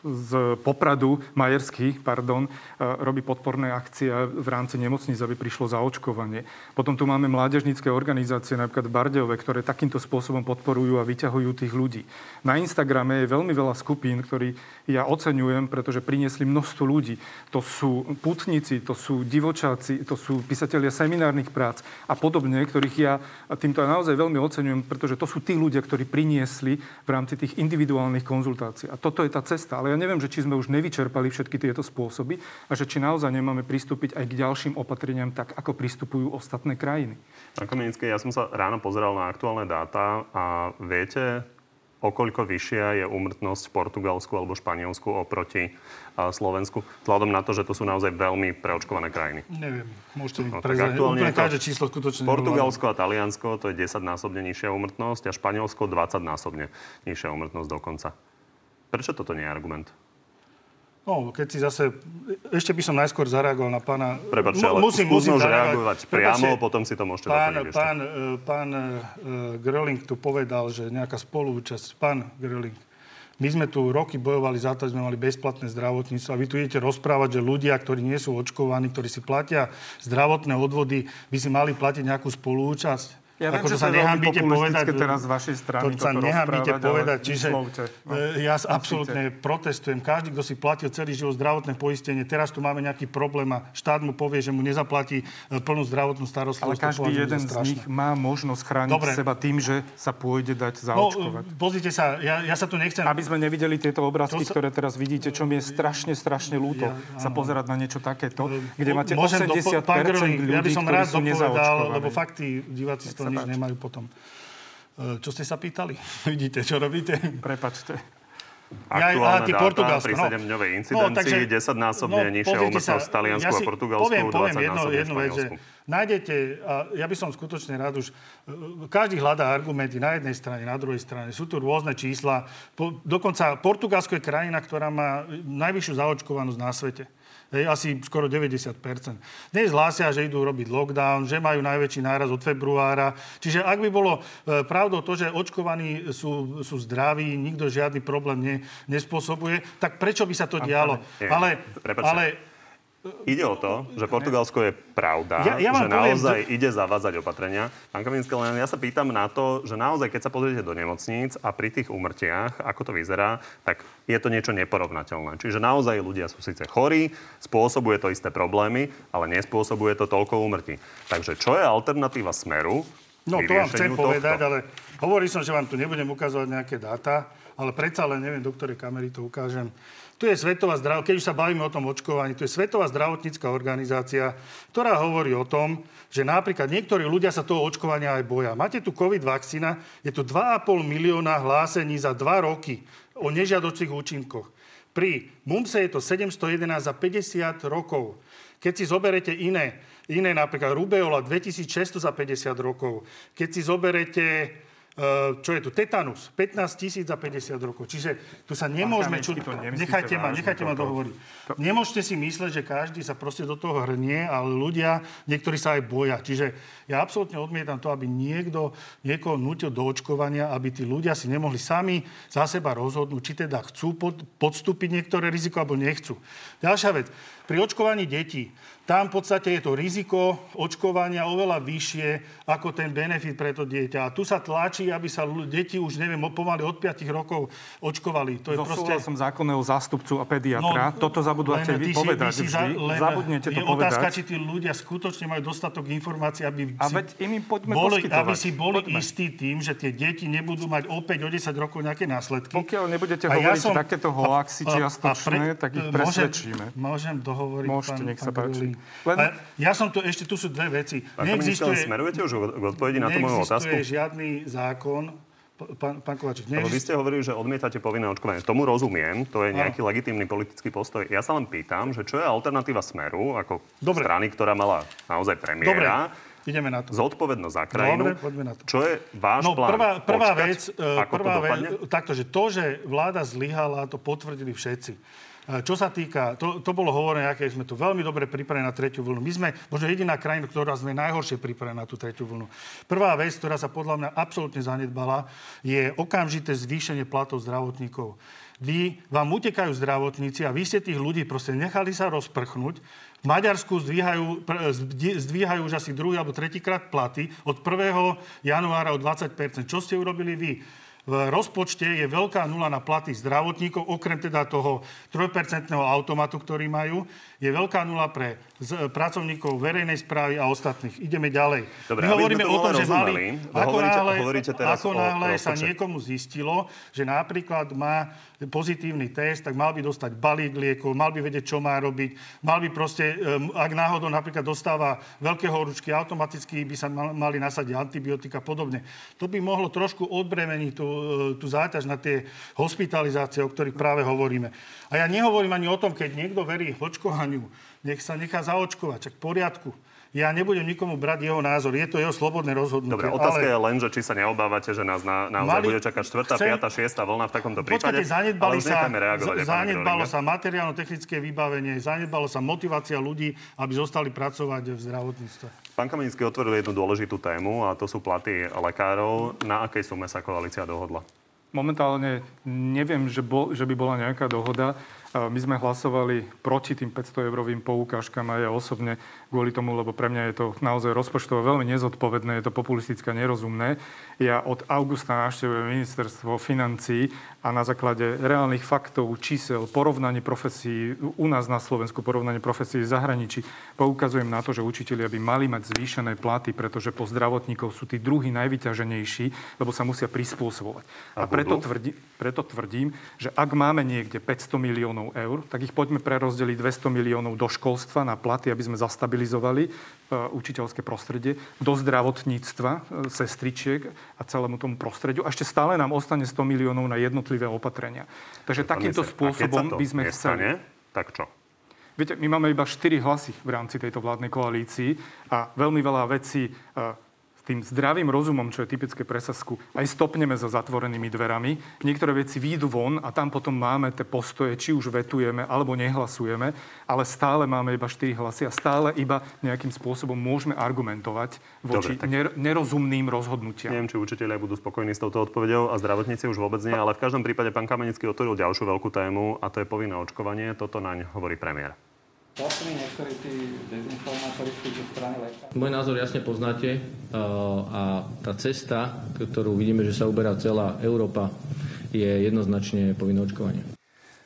z Popradu, Majerský, pardon, robí podporné akcie v rámci nemocníc, aby prišlo zaočkovanie. Potom tu máme mládežnícke organizácie, napríklad v Bardejove, ktoré takýmto spôsobom podporujú a vyťahujú tých ľudí. Na Instagrame je veľmi veľa skupín, ktorí ja oceňujem, pretože priniesli množstvo ľudí. To sú putníci, to sú divočáci, to sú písatelia seminárnych prác, a podobne, ktorých ja týmto naozaj veľmi oceňujem, pretože to sú tí ľudia, ktorí priniesli v rámci tých individuálnych konzultácií. A toto je tá cesta. Ale ja neviem, že či sme už nevyčerpali všetky tieto spôsoby a že či naozaj nemáme pristúpiť aj k ďalším opatreniam tak, ako pristupujú ostatné krajiny. Pán ja som sa ráno pozeral na aktuálne dáta a viete, okoľko vyššia je úmrtnosť v Portugalsku alebo Španielsku oproti Slovensku, vzhľadom na to, že to sú naozaj veľmi preočkované krajiny. Neviem, môžete mi no. Úplne každé číslo skutočne Portugalsko a Taliansko to je 10-násobne nižšia úmrtnosť a Španielsko 20-násobne nižšia úmrtnosť dokonca. Prečo toto nie je argument? No, keď si zase... Ešte by som najskôr zareagoval na pána... Prepačte, ale musím, musím reagovať priamo, Prepačte, potom si to môžete pán, pán, ešte. Pán, pán uh, Gröling tu povedal, že nejaká spolúčasť... Pán Gröling, my sme tu roky bojovali za to, že sme mali bezplatné zdravotníctvo a vy tu idete rozprávať, že ľudia, ktorí nie sú očkovaní, ktorí si platia zdravotné odvody, by si mali platiť nejakú spolúčasť. Ja viem, že sa nehambíte povedať, teraz z vašej strany to sa nehambíte povedať, čiže vyslovte. no, ja absolútne protestujem. Každý, kto si platil celý život zdravotné poistenie, teraz tu máme nejaký problém a štát mu povie, že mu nezaplatí e, plnú zdravotnú starostlivosť. Ale každý jeden z nich má možnosť chrániť Dobre. seba tým, že sa pôjde dať zaočkovať. No, pozrite sa, ja, ja sa tu nechcem... Aby sme nevideli tieto obrázky, sa... ktoré teraz vidíte, čo mi je strašne, strašne ľúto ja, sa pozerať na niečo takéto, kde máte 80% dopo- ľudí, ja by som rád dopovedal, lebo fakty diváci toho nič nemajú potom. E, čo ste sa pýtali? Vidíte, čo robíte? Prepačte. Aktuálne ja, dáta pri 7-dňovej no. incidencii, no, 10-násobne no, nižšia úmrtnosť v Taliansku ja a Portugalsku, poviem, poviem jedno, jednu vec, že nájdete, a ja by som skutočne rád už, každý hľadá argumenty na jednej strane, na druhej strane. Sú tu rôzne čísla. Po, dokonca Portugalsko je krajina, ktorá má najvyššiu zaočkovanosť na svete. Hej, asi skoro 90 Dnes hlásia, že idú robiť lockdown, že majú najväčší náraz od februára. Čiže ak by bolo e, pravdou to, že očkovaní sú, sú zdraví, nikto žiadny problém ne, nespôsobuje, tak prečo by sa to dialo? Ale, ale Ide o to, že Portugalsko je pravda, ja, ja že poviem, naozaj že... ide zavádzať opatrenia. Pán Kaminsky, len ja sa pýtam na to, že naozaj, keď sa pozriete do nemocníc a pri tých umrtiach, ako to vyzerá, tak je to niečo neporovnateľné. Čiže naozaj ľudia sú síce chorí, spôsobuje to isté problémy, ale nespôsobuje to toľko úmrtí. Takže čo je alternatíva smeru? No to vám chcem tohto? povedať, ale hovoril som, že vám tu nebudem ukazovať nejaké dáta, ale predsa len neviem, do ktorej kamery to ukážem. Tu je Svetová zdravotnícka, keď už sa bavíme o tom očkovaní, tu je Svetová zdravotnícka organizácia, ktorá hovorí o tom, že napríklad niektorí ľudia sa toho očkovania aj boja. Máte tu COVID vakcína, je tu 2,5 milióna hlásení za 2 roky o nežiadočných účinkoch. Pri MUMSE je to 711 za 50 rokov. Keď si zoberete iné, iné napríklad Rubeola 2600 za 50 rokov. Keď si zoberete čo je tu, tetanus, 15 tisíc za 50 rokov. Čiže tu sa nemôžeme... Čo... Nechajte ma, nechajte ma dohovoriť. To... Nemôžete si mysleť, že každý sa proste do toho hrnie, ale ľudia, niektorí sa aj boja. Čiže ja absolútne odmietam to, aby niekto niekoho nutil do očkovania, aby tí ľudia si nemohli sami za seba rozhodnúť, či teda chcú pod, podstúpiť niektoré riziko, alebo nechcú. Ďalšia vec. Pri očkovaní detí tam v podstate je to riziko očkovania oveľa vyššie ako ten benefit pre to dieťa. A tu sa tlačí, aby sa deti už, neviem, pomaly od 5 rokov očkovali. To je proste... som zákonného zástupcu a pediatra. No, Toto zabudujete vy povedať si za, len, Zabudnete to je povedať. otázka, či tí ľudia skutočne majú dostatok informácií, aby a si, veď im poďme boli, aby si boli poďme. istí tým, že tie deti nebudú mať opäť o 10 rokov nejaké následky. Pokiaľ nebudete a hovoriť ja som, takéto hoaxy čiastočné, tak ich presvedčíme. Môžem, môžem dohovoriť, Môžete, pán, nech sa páči. Len... ja som tu, ešte tu sú dve veci. Pán Neexistuje, smerujete už k odpovedi na tú moju otázku? Neexistuje žiadny zákon, Pán, pán Kovačík, než... vy ste hovorili, že odmietate povinné očkovanie. Tomu rozumiem, to je nejaký Áno. legitímny politický postoj. Ja sa len pýtam, že čo je alternatíva Smeru, ako Dobre. strany, ktorá mala naozaj premiéra, Dobre Ideme na to. Zodpovednosť za krajinu. Dobre, poďme na to. Čo je váš No, plán? prvá, prvá Počkať, vec, e, ako prvá to vec, takto, že to, že vláda zlyhala, to potvrdili všetci. Čo sa týka, to, to bolo hovorené, aké sme tu veľmi dobre pripravení na tretiu vlnu. My sme možno jediná krajina, ktorá sme najhoršie pripravení na tú tretiu vlnu. Prvá vec, ktorá sa podľa mňa absolútne zanedbala, je okamžité zvýšenie platov zdravotníkov. Vy, vám utekajú zdravotníci a vy ste tých ľudí proste nechali sa rozprchnúť. V Maďarsku zdvíhajú, zdvíhajú už asi druhý alebo tretíkrát platy od 1. januára o 20 Čo ste urobili vy? V rozpočte je veľká nula na platy zdravotníkov, okrem teda toho 3% automatu, ktorý majú. Je veľká nula pre z, pracovníkov verejnej správy a ostatných. Ideme ďalej. Dobre, My hovoríme o tom, že mali... Ako náhle, hovoríte teraz ako o náhle sa rozpočte. niekomu zistilo, že napríklad má pozitívny test, tak mal by dostať balík liekov, mal by vedieť, čo má robiť, mal by proste, ak náhodou napríklad dostáva veľké horúčky, automaticky by sa mal- mali nasadiť antibiotika a podobne. To by mohlo trošku odbremeniť tú, tú záťaž na tie hospitalizácie, o ktorých práve hovoríme. A ja nehovorím ani o tom, keď niekto verí očkovaniu, nech sa nechá zaočkovať, čak v poriadku. Ja nebudem nikomu brať jeho názor, je to jeho slobodné rozhodnutie. Dobre, otázka ale... je len, že či sa neobávate, že nás na, naozaj Mali- bude čakať 4., Chcem- 5., 6. vlna v takomto prípade. Počkajte, zanedbali sa, reagovať. z- zanedbalo sa materiálno-technické vybavenie, zanedbalo sa motivácia ľudí, aby zostali pracovať v zdravotníctve. Pán Kamenický otvoril jednu dôležitú tému a to sú platy lekárov. Na akej sume sa koalícia dohodla? Momentálne neviem, že, bol, že by bola nejaká dohoda. My sme hlasovali proti tým 500 eurovým poukážkam a ja osobne kvôli tomu, lebo pre mňa je to naozaj rozpočtovo veľmi nezodpovedné, je to populistické nerozumné. Ja od augusta navštevujem ministerstvo financí a na základe reálnych faktov, čísel, porovnaní profesí u nás na Slovensku, porovnaní profesí v zahraničí, poukazujem na to, že učitelia by mali mať zvýšené platy, pretože po zdravotníkov sú tí druhí najvyťaženejší, lebo sa musia prispôsobovať. A, A preto, tvrdí, preto tvrdím, že ak máme niekde 500 miliónov eur, tak ich poďme prerozdeliť 200 miliónov do školstva na platy, aby sme zastabilizovali e, učiteľské prostredie, do zdravotníctva, e, sestričiek a celému tomu prostrediu. A ešte stále nám ostane 100 miliónov na jednotlivé opatrenia. Takže takýmto spôsobom by sme nestane, chceli. tak čo? Viete, my máme iba 4 hlasy v rámci tejto vládnej koalícii a veľmi veľa vecí e, tým zdravým rozumom, čo je typické pre Sasku, aj stopneme za zatvorenými dverami. Niektoré veci výjdu von a tam potom máme tie postoje, či už vetujeme alebo nehlasujeme, ale stále máme iba 4 hlasy a stále iba nejakým spôsobom môžeme argumentovať voči Dobre, tak- ner- nerozumným rozhodnutiam. Neviem, či učiteľia budú spokojní s touto odpoveďou a zdravotníci už vôbec nie, ale v každom prípade pán Kamenický otvoril ďalšiu veľkú tému a to je povinné očkovanie. Toto naň hovorí premiér. Lekárov. Môj názor jasne poznáte uh, a tá cesta, ktorú vidíme, že sa uberá celá Európa, je jednoznačne povinné očkovanie.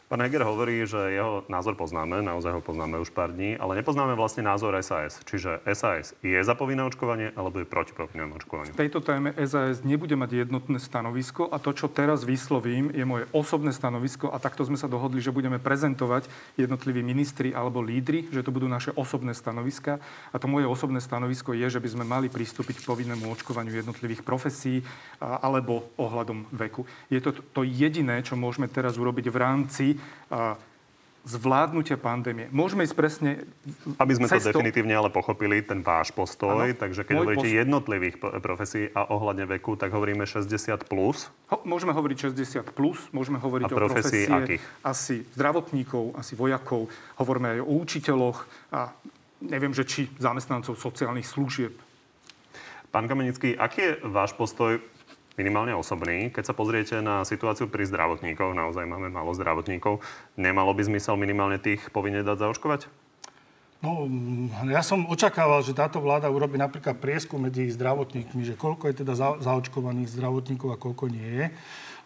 Pán Heger hovorí, že jeho názor poznáme, naozaj ho poznáme už pár dní, ale nepoznáme vlastne názor SAS. Čiže SAS je za povinné očkovanie alebo je proti povinnému očkovaniu? V tejto téme SAS nebude mať jednotné stanovisko a to, čo teraz vyslovím, je moje osobné stanovisko a takto sme sa dohodli, že budeme prezentovať jednotliví ministri alebo lídry, že to budú naše osobné stanoviska a to moje osobné stanovisko je, že by sme mali pristúpiť k povinnému očkovaniu jednotlivých profesí alebo ohľadom veku. Je to to jediné, čo môžeme teraz urobiť v rámci zvládnutia pandémie. Môžeme ísť presne Aby sme to cestou- definitívne ale pochopili, ten váš postoj, Áno. takže keď hovoríte post- jednotlivých profesí a ohľadne veku, tak hovoríme 60 plus. Ho, môžeme hovoriť 60 plus, môžeme hovoriť A o profesie akých? asi zdravotníkov, asi vojakov, hovoríme aj o učiteľoch a neviem, že či zamestnancov sociálnych služieb. Pán Kamenický, aký je váš postoj minimálne osobný, keď sa pozriete na situáciu pri zdravotníkoch, naozaj máme málo zdravotníkov, nemalo by zmysel minimálne tých povinne dať zaočkovať? No, mm, ja som očakával, že táto vláda urobí napríklad prieskum medzi zdravotníkmi, že koľko je teda za, zaočkovaných zdravotníkov a koľko nie je.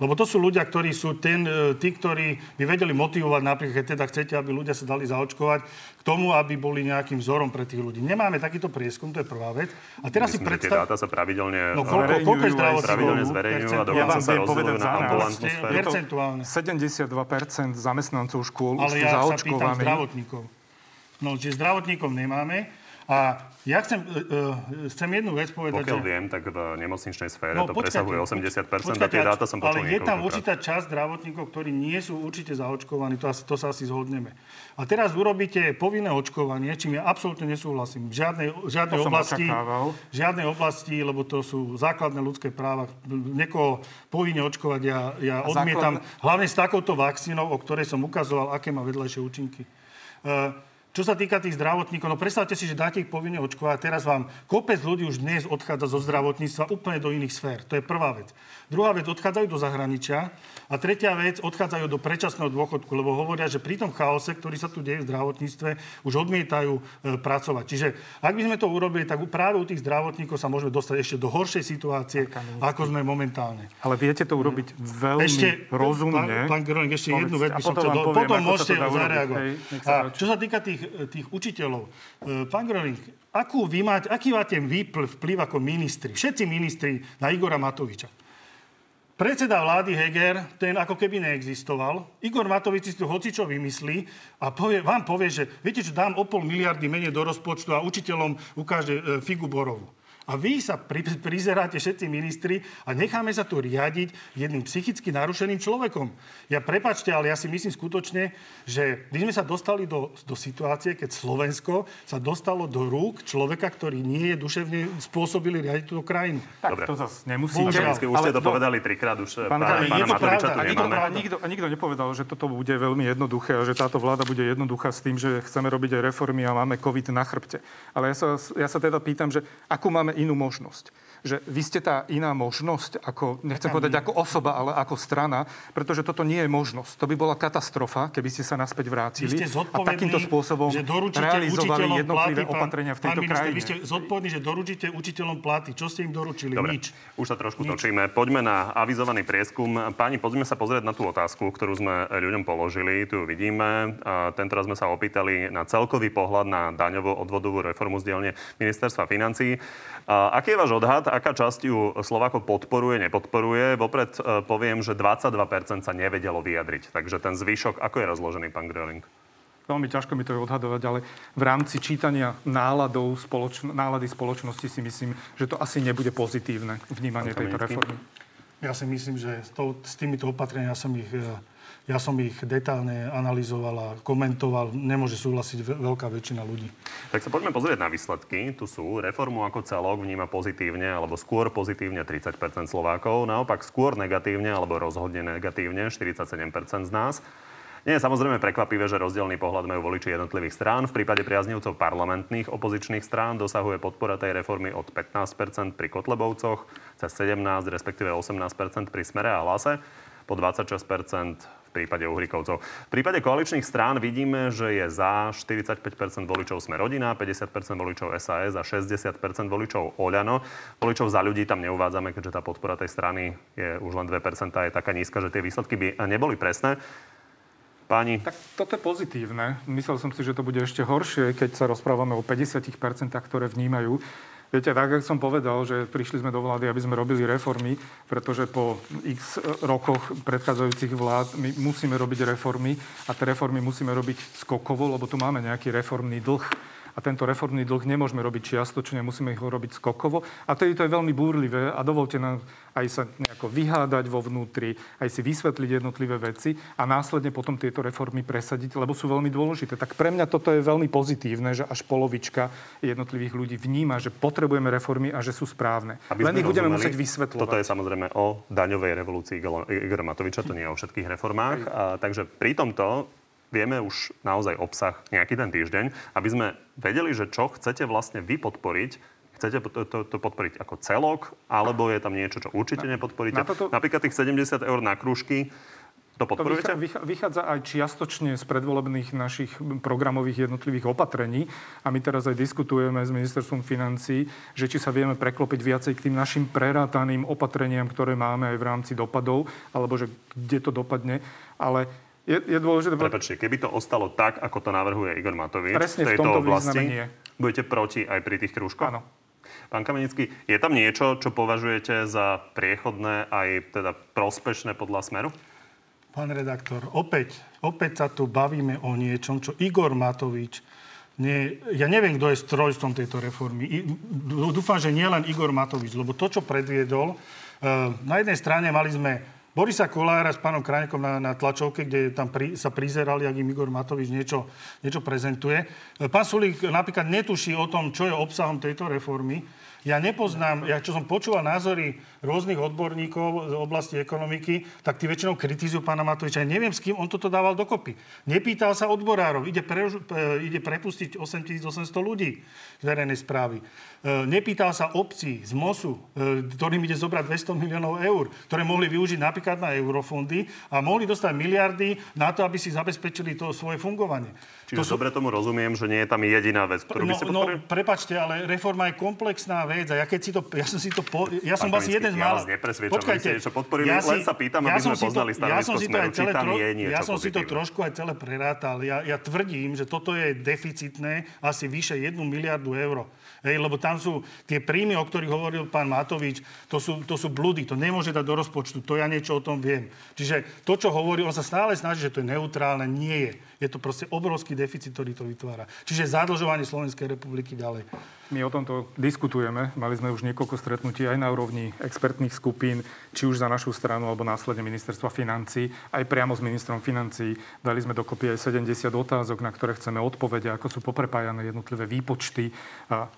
Lebo to sú ľudia, ktorí sú ten, e, tí, ktorí by vedeli motivovať, napríklad, keď teda chcete, aby ľudia sa dali zaočkovať, k tomu, aby boli nejakým vzorom pre tých ľudí. Nemáme takýto prieskum, to je prvá vec. A teraz Myslím, si že tie predstav... dáta sa pravidelne, No koľko, koľko je pravidelne zverejňujú a Percentuálne. dokonca vám sa povedať na ambulantnú sféru. Percentuálne. 72% zamestnancov škôl už Ale sú ja sa pýtam zdravotníkov. No, čiže zdravotníkov nemáme. A ja chcem, uh, chcem jednu vec povedať, Pokiaľ že... viem, tak v nemocničnej sfére No, to počkajte, presahuje 80% a tie počkajte, dáta som počul Ale je tam určitá časť zdravotníkov, ktorí nie sú určite zaočkovaní, to, asi, to sa asi zhodneme. A teraz urobíte povinné očkovanie, čím ja absolútne nesúhlasím. V žiadnej, žiadnej To oblasti, žiadnej oblasti, lebo to sú základné ľudské práva. Niekoho povinne očkovať ja, ja A odmietam, základné- hlavne s takouto vakcínou, o ktorej som ukazoval, aké má vedľajšie účinky. E, Čo sa týka tých zdravotníkov, no predstavte si, že dáte ich povinne očkovať a teraz vám kopec ľudí už dnes odchádza zo zdravotníctva úplne do iných sfér. To je prvá vec. Druhá vec, odchádzajú do zahraničia. A tretia vec, odchádzajú do predčasného dôchodku, lebo hovoria, že pri tom chaose, ktorý sa tu deje v zdravotníctve, už odmietajú e, pracovať. Čiže ak by sme to urobili, tak práve u tých zdravotníkov sa môžeme dostať ešte do horšej situácie, ako sme momentálne. Ale viete to urobiť veľmi Ešte, rozumne. Pán, pán Groning, ešte jednu vec by som potom chcel. poviem, Potom sa môžete zareagovať. Čo sa týka tých, tých učiteľov, e, pán Groning, akú vy máte, aký máte výpl, vplyv ako ministri, všetci ministri na Igora Matoviča? Predseda vlády Heger, ten ako keby neexistoval. Igor Matovič si tu hocičo vymyslí a povie, vám povie, že viete čo, dám o pol miliardy menej do rozpočtu a učiteľom ukáže e, figu borovú. A vy sa pri, prizeráte všetci ministri a necháme sa tu riadiť jedným psychicky narušeným človekom. Ja prepačte, ale ja si myslím skutočne, že my sme sa dostali do, do situácie, keď Slovensko sa dostalo do rúk človeka, ktorý nie je duševne spôsobili riadiť túto krajinu. Tak Dobre. to zase nemusíte. Bohužiaľ. Už ste to do- povedali trikrát, už Pán pána, Kamiň, pána Matoviča tu A nikto, nemáme. a, nikto, a nikto nepovedal, že toto bude veľmi jednoduché a že táto vláda bude jednoduchá s tým, že chceme robiť aj reformy a máme COVID na chrbte. Ale ja sa, ja sa teda pýtam, že akú máme inú možnosť? Že vy ste tá iná možnosť, ako, nechcem povedať ako osoba, ale ako strana, pretože toto nie je možnosť. To by bola katastrofa, keby ste sa naspäť vrátili Vy ste a takýmto spôsobom že doručíte realizovali jednotlivé platy, pán- opatrenia v pán tejto minister, krajine. Vy ste zodpovední, že doručíte učiteľom platy. Čo ste im doručili? Dobre, Nič. už sa trošku točíme. Poďme na avizovaný prieskum. Páni, poďme sa pozrieť na tú otázku, ktorú sme ľuďom položili. Tu ju vidíme. Tentoraz sme sa opýtali na celkový pohľad na daňovo-odvodovú reformu z dielne Ministerstva financí. A aký je váš odhad? Aká časť ju Slováko podporuje, nepodporuje? Vopred e, poviem, že 22% sa nevedelo vyjadriť. Takže ten zvyšok, ako je rozložený, pán Gröling? Veľmi ťažko mi to je odhadovať, ale v rámci čítania náladov spoločno, nálady spoločnosti si myslím, že to asi nebude pozitívne vnímanie tejto reformy. Ja si myslím, že s, tou, s týmito opatreniami ja som ich, e, ja som ich detálne analyzoval a komentoval. Nemôže súhlasiť ve- veľká väčšina ľudí. Tak sa poďme pozrieť na výsledky. Tu sú reformu ako celok vníma pozitívne alebo skôr pozitívne 30% Slovákov, naopak skôr negatívne alebo rozhodne negatívne 47% z nás. Nie je samozrejme prekvapivé, že rozdielný pohľad majú voliči jednotlivých strán. V prípade priaznivcov parlamentných opozičných strán dosahuje podpora tej reformy od 15 pri Kotlebovcoch, cez 17, respektíve 18% pri Smere a Hlase, po 26% v prípade Uhrikovcov. V prípade koaličných strán vidíme, že je za 45% voličov Sme rodina, 50% voličov SAS a 60% voličov Oľano. Voličov za ľudí tam neuvádzame, keďže tá podpora tej strany je už len 2% je taká nízka, že tie výsledky by neboli presné. Páni, Tak toto je pozitívne. Myslel som si, že to bude ešte horšie, keď sa rozprávame o 50%, ktoré vnímajú. Viete, tak, ako som povedal, že prišli sme do vlády, aby sme robili reformy, pretože po x rokoch predchádzajúcich vlád my musíme robiť reformy a tie reformy musíme robiť skokovo, lebo tu máme nejaký reformný dlh a tento reformný dlh nemôžeme robiť čiastočne, musíme ho robiť skokovo. A tedy to je veľmi búrlivé a dovolte nám aj sa nejako vyhádať vo vnútri, aj si vysvetliť jednotlivé veci a následne potom tieto reformy presadiť, lebo sú veľmi dôležité. Tak pre mňa toto je veľmi pozitívne, že až polovička jednotlivých ľudí vníma, že potrebujeme reformy a že sú správne. aby Len ich budeme musieť vysvetľovať. Toto je samozrejme o daňovej revolúcii Igor- Igora Matoviča, to nie je o všetkých reformách. A, takže pri tomto vieme už naozaj obsah nejaký ten týždeň, aby sme vedeli, že čo chcete vlastne vy podporiť. Chcete to, to, to podporiť ako celok, alebo je tam niečo, čo určite nepodporíte? na toto- Napríklad tých 70 eur na krúžky, to To podporujete? vychá- vychádza aj čiastočne z predvolebných našich programových jednotlivých opatrení. A my teraz aj diskutujeme s ministerstvom financí, že či sa vieme preklopiť viacej k tým našim prerátaným opatreniam, ktoré máme aj v rámci dopadov, alebo že kde to dopadne. Ale je, je dôležité... Prepačte, keby to ostalo tak, ako to navrhuje Igor Matovič Presne v tejto tomto oblasti, nie. budete proti aj pri tých krúžkoch? Áno. Pán Kamenický, je tam niečo, čo považujete za priechodné aj teda prospešné podľa Smeru? Pán redaktor, opäť, opäť sa tu bavíme o niečom, čo Igor Matovič Nie, ja neviem, kto je strojstvom tejto reformy. I, dúfam, že nie len Igor Matovič, lebo to, čo predviedol, uh, na jednej strane mali sme Borisa Kolára s pánom Krajnekom na, na tlačovke, kde tam pri, sa prizerali, ak im Igor Matovič niečo, niečo prezentuje. Pán Sulík napríklad netuší o tom, čo je obsahom tejto reformy. Ja nepoznám, ja čo som počúval názory rôznych odborníkov z oblasti ekonomiky, tak tí väčšinou kritizujú pána Matoviča. Ja neviem, s kým on toto dával dokopy. Nepýtal sa odborárov. Ide, pre, ide prepustiť 8800 ľudí z verejnej správy. E, nepýtal sa obcí z MOSu, e, ktorým ide zobrať 200 miliónov eur, ktoré mohli využiť napríklad na eurofondy a mohli dostať miliardy na to, aby si zabezpečili to svoje fungovanie. Čiže to sú... dobre tomu rozumiem, že nie je tam jediná vec, ktorú no, by si No, prepačte, ale reforma je komplexná vec a ja keď si to, ja som si to, po, ja som asi jeden z mála... Ja vás Počkajte, ste podporili, ja si, len sa pýtam, ja aby sme poznali to, ja som si to aj celé tro, je Ja som si to trošku aj celé prerátal. Ja, ja tvrdím, že toto je deficitné asi vyše 1 miliardu eur. Hej, lebo tam sú tie príjmy, o ktorých hovoril pán Matovič, to sú, to sú blúdy, to nemôže dať do rozpočtu, to ja niečo o tom viem. Čiže to, čo hovorí, on sa stále snaží, že to je neutrálne, nie je. Je to proste obrovský deficit, ktorý to vytvára. Čiže zadlžovanie Slovenskej republiky ďalej. My o tomto diskutujeme. Mali sme už niekoľko stretnutí aj na úrovni expertných skupín, či už za našu stranu, alebo následne ministerstva financí, aj priamo s ministrom financí. Dali sme dokopy aj 70 otázok, na ktoré chceme odpovede, ako sú poprepájané jednotlivé výpočty,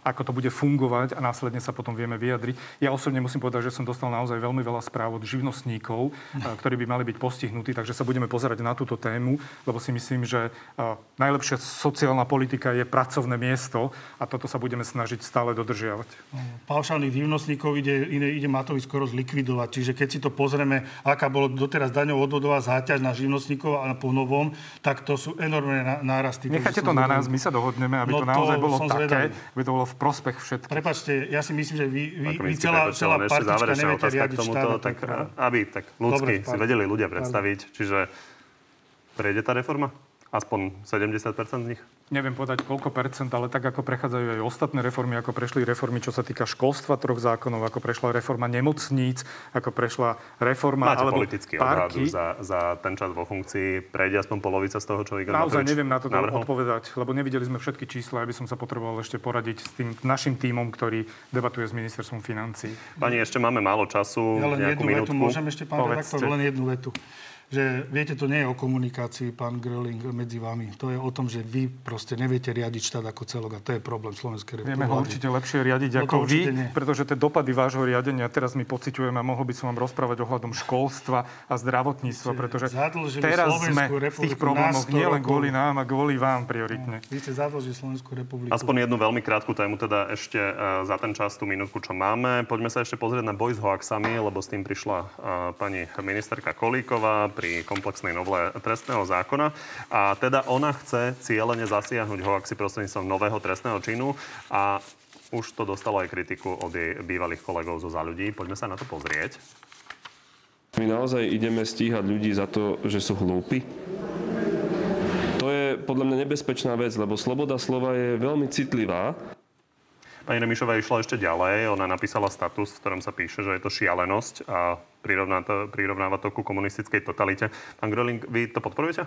ako to bude fungovať a následne sa potom vieme vyjadriť. Ja osobne musím povedať, že som dostal naozaj veľmi veľa správ od živnostníkov, ktorí by mali byť postihnutí, takže sa budeme pozerať na túto tému, lebo si myslím, že najlepšia sociálna politika je pracovné miesto a toto sa budeme snažiť snažiť stále dodržiavať. Paušálnych živnostníkov ide, ide, ide Matovič skoro zlikvidovať. Čiže keď si to pozrieme, aká bolo doteraz daňov odvodová záťaž na živnostníkov a po novom, tak to sú enormné nárasty. Nechajte to na nás, my sa dohodneme, aby no to naozaj bolo také, aby to bolo v prospech všetkých. Prepačte, ja si myslím, že vy, vy, vy celá, celá partička neviete riadiť štát. Tak, aby tak ľudsky si vedeli ľudia predstaviť. Čiže prejde tá reforma? Aspoň 70% z nich? Neviem povedať koľko percent, ale tak ako prechádzajú aj ostatné reformy, ako prešli reformy, čo sa týka školstva troch zákonov, ako prešla reforma nemocníc, ako prešla reforma... Máte alebo politický parky. za, za ten čas vo funkcii. Prejde aspoň polovica z toho, čo Igor Naozaj Matovič neviem na to navrhol? odpovedať, lebo nevideli sme všetky čísla, aby som sa potreboval ešte poradiť s tým našim tímom, ktorý debatuje s ministerstvom financí. Pani, ešte máme málo času, ja len jednu minútku. vetu, môžem ešte, pán redaktor, len jednu vetu že viete, to nie je o komunikácii, pán Gröling, medzi vami. To je o tom, že vy proste neviete riadiť štát ako celok a to je problém Slovenskej republiky. Vieme ho určite lepšie riadiť no ako vy, nie. pretože tie dopady vášho riadenia teraz my pociťujeme a mohol by som vám rozprávať ohľadom školstva a zdravotníctva, pretože teraz sme v tých problémoch nielen kvôli nám a kvôli vám prioritne. No, vy ste zadlžili Slovenskú republiku. Aspoň jednu veľmi krátku tému teda ešte uh, za ten čas, tú minútku, čo máme. Poďme sa ešte pozrieť na boj s hoaxami, lebo s tým prišla uh, pani ministerka Kolíková pri komplexnej novele trestného zákona. A teda ona chce cieľene zasiahnuť hoaxi prostredníctvom nového trestného činu a už to dostalo aj kritiku od jej bývalých kolegov zo za ľudí. Poďme sa na to pozrieť. My naozaj ideme stíhať ľudí za to, že sú hlúpi? To je podľa mňa nebezpečná vec, lebo sloboda slova je veľmi citlivá. Pani Remišová išla ešte ďalej. Ona napísala status, v ktorom sa píše, že je to šialenosť a prirovnáva to ku komunistickej totalite. Pán Gröling, vy to podporujete?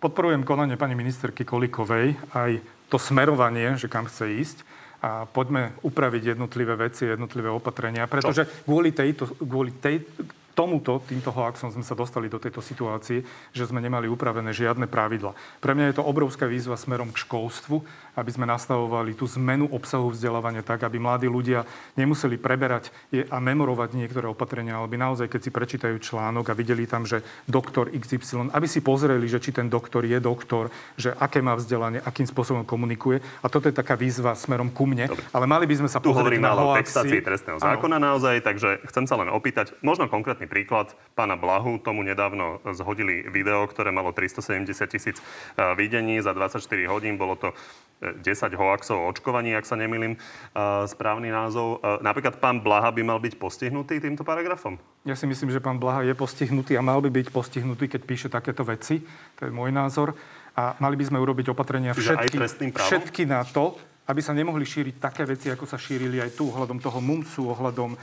Podporujem konanie pani ministerky Kolikovej, aj to smerovanie, že kam chce ísť a poďme upraviť jednotlivé veci, jednotlivé opatrenia, pretože Čo? kvôli, tejto, kvôli tej, tomuto, týmto hoaxom sme sa dostali do tejto situácie, že sme nemali upravené žiadne pravidla. Pre mňa je to obrovská výzva smerom k školstvu, aby sme nastavovali tú zmenu obsahu vzdelávania tak, aby mladí ľudia nemuseli preberať a memorovať niektoré opatrenia, ale by naozaj, keď si prečítajú článok a videli tam, že doktor XY, aby si pozreli, že či ten doktor je doktor, že aké má vzdelanie, akým spôsobom komunikuje. A toto je taká výzva smerom ku mne. Dobre. Ale mali by sme sa tu pozrieť na hoaxy. trestného zákona ano. naozaj, takže chcem sa len opýtať, možno konkrétny príklad pána Blahu. Tomu nedávno zhodili video, ktoré malo 370 tisíc e, videní za 24 hodín. Bolo to 10 e, hoaxov o očkovaní, ak sa nemýlim, e, správny názov. Napríklad pán Blaha by mal byť postihnutý týmto paragrafom? Ja si myslím, že pán Blaha je postihnutý a mal by byť postihnutý, keď píše takéto veci. To je môj názor. A mali by sme urobiť opatrenia všetky, všetky na to, aby sa nemohli šíriť také veci, ako sa šírili aj tu, ohľadom toho MUMSu, ohľadom e,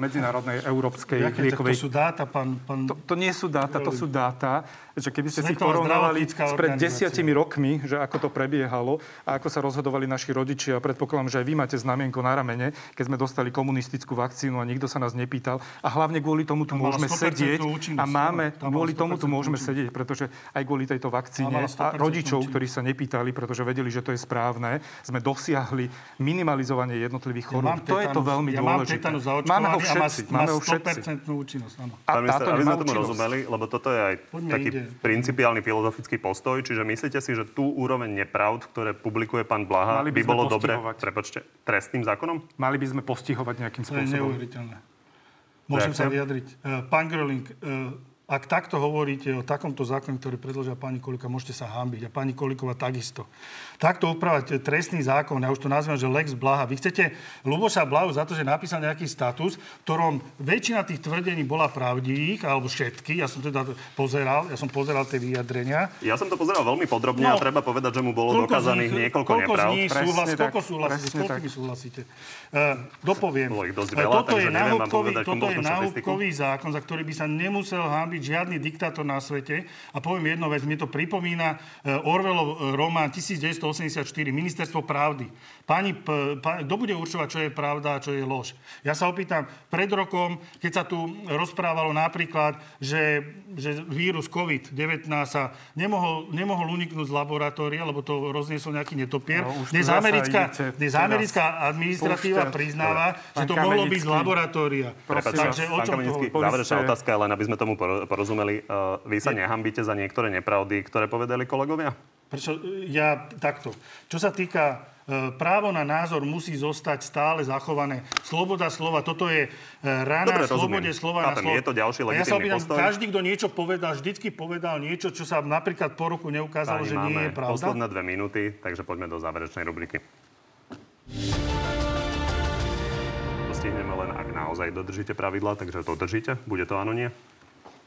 medzinárodnej európskej Jaké, liekovej... To sú dáta, pán... pán... To, to nie sú dáta, to sú dáta, že keby ste si porovnávali spred organizácia. desiatimi rokmi, že ako to prebiehalo a ako sa rozhodovali naši rodičia. Predpokladám, že aj vy máte znamienko na ramene, keď sme dostali komunistickú vakcínu a nikto sa nás nepýtal. A hlavne kvôli tomu tu môžeme 100% sedieť a máme, kvôli tomu tu 100% môžeme sedieť, pretože aj kvôli tejto vakcíne a 100% rodičov, účinnosť. ktorí sa nepýtali, pretože vedeli, že to je správne, sme dosiahli minimalizovanie jednotlivých Ja chorôb. mám to je to veľmi ja mám dôležité. tetanus Máme ho zaočkovaný a má, všetci. má Máme ho všetci. 100% účinnosť. Áno. A Pán minister, aby sme tomu účinnosť. rozumeli, lebo toto je aj Poďme taký ide. principiálny filozofický postoj, čiže myslíte si, že tú úroveň nepravd, ktoré publikuje pán Blaha, Mali by, by bolo dobre, prepačte, trestným zákonom? Mali by sme postihovať nejakým To je spôsobom. neuveriteľné. Môžem sa Ďakujem. vyjadriť. Eh, Pán Gröling, eh, ak takto hovoríte o takomto zákone, ktorý predložila pani Kolika, môžete sa hambiť. A pani Kolikova takisto. Takto upravať trestný zákon, ja už to nazývam, že Lex Blaha. Vy chcete Luboša Blahu za to, že napísal nejaký status, v ktorom väčšina tých tvrdení bola pravdivých, alebo všetky. Ja som teda pozeral, ja som pozeral tie vyjadrenia. Ja som to pozeral veľmi podrobne No. a treba povedať, že mu bolo dokázaných niekoľko koľko z nepravd. nich Presne súhlas, tak, koľko súhlasíte, s koľkými súhlasíte? Uh, dopoviem. Bolo ich dosť Eh, veľa, toto je náhubkový, toto je náhubkový zákon, za ktorý by sa nemusel hábiť žiadny diktátor na svete. A poviem jednu vec, mi to pripomína eh, Orwellov eh, román 1984, Ministerstvo pravdy. Pani, p- pa, kto bude určovať, čo je pravda a čo je lož? Ja sa opýtam, pred rokom, keď sa tu rozprávalo napríklad, že, že vírus COVID-19 sa nemohol, nemohol uniknúť z laboratória, lebo to rozniesol nejaký netopier. No, dnes americká, idete dnes americká administratíva Púšťa. priznáva, že Pán to mohlo byť z laboratória. Takže o čom Kamenický, hovorí? záverečná otázka, len aby sme tomu poro- porozumeli. Uh, vy sa nehambíte za niektoré nepravdy, ktoré povedali kolegovia? Prečo ja takto. Čo sa týka právo na názor musí zostať stále zachované. Sloboda slova, toto je e, rána Dobre, slobode rozumiem. slova Chápem, na slovo. je to ďalší A ja sa legitímny opýtam, postoj. každý, kto niečo povedal, vždycky povedal niečo, čo sa napríklad po roku neukázalo, Páni, že nie je pravda. posledné dve minúty, takže poďme do záverečnej rubriky. To stihneme len, ak naozaj dodržíte pravidla, takže dodržíte. Bude to áno, nie?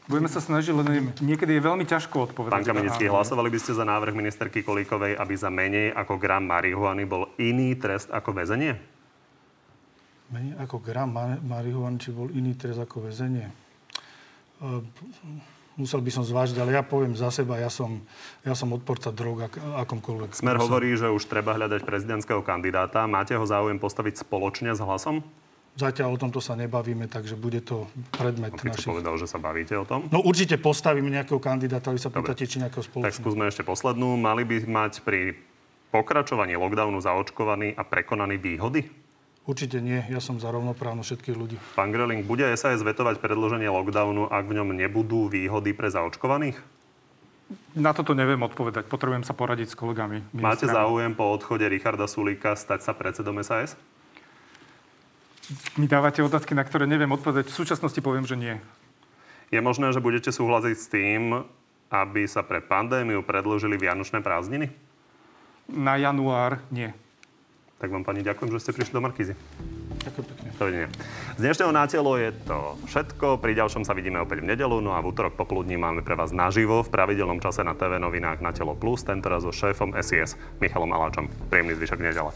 Budeme sa snažiť, len niekedy je veľmi ťažko odpovedať. Pán Kamenický, hlasovali by ste za návrh ministerky Kolíkovej, aby za menej ako gram marihuany bol iný trest ako väzenie? Menej ako gram ma- marihuany, či bol iný trest ako väzenie. E, Musel by som zvážiť, ale ja poviem za seba, ja som, ja som odporca drog ak, akomkoľvek. Smer hovorí, že už treba hľadať prezidentského kandidáta. Máte ho záujem postaviť spoločne s hlasom? Zatiaľ o tomto sa nebavíme, takže bude to predmet Keď našich... povedal, že sa bavíte o tom. No určite postavíme nejakého kandidáta, vy sa pýtate, či nejakého Tak spoločného. skúsme ešte poslednú. Mali by mať pri pokračovaní lockdownu zaočkovaný a prekonaný výhody? Určite nie, ja som za rovnoprávnosť všetkých ľudí. Pán Greling, bude SAS vetovať predloženie lockdownu, ak v ňom nebudú výhody pre zaočkovaných? Na toto neviem odpovedať. Potrebujem sa poradiť s kolegami. Máte ministrami. záujem po odchode Richarda Sulíka stať sa predsedom SAS? Mi dávate otázky, na ktoré neviem odpovedať. V súčasnosti poviem, že nie. Je možné, že budete súhlasiť s tým, aby sa pre pandémiu predložili vianočné prázdniny? Na január nie. Tak vám, pani, ďakujem, že ste prišli do Markízy. Ďakujem pekne. Dovidenia. Z dnešného nátelo je to všetko. Pri ďalšom sa vidíme opäť v nedelu, no a v útorok popoludní máme pre vás naživo v pravidelnom čase na TV novinách na Telo Plus, tentoraz so šéfom SIS Michalom Aláčom. Príjemný zvyšok nedele.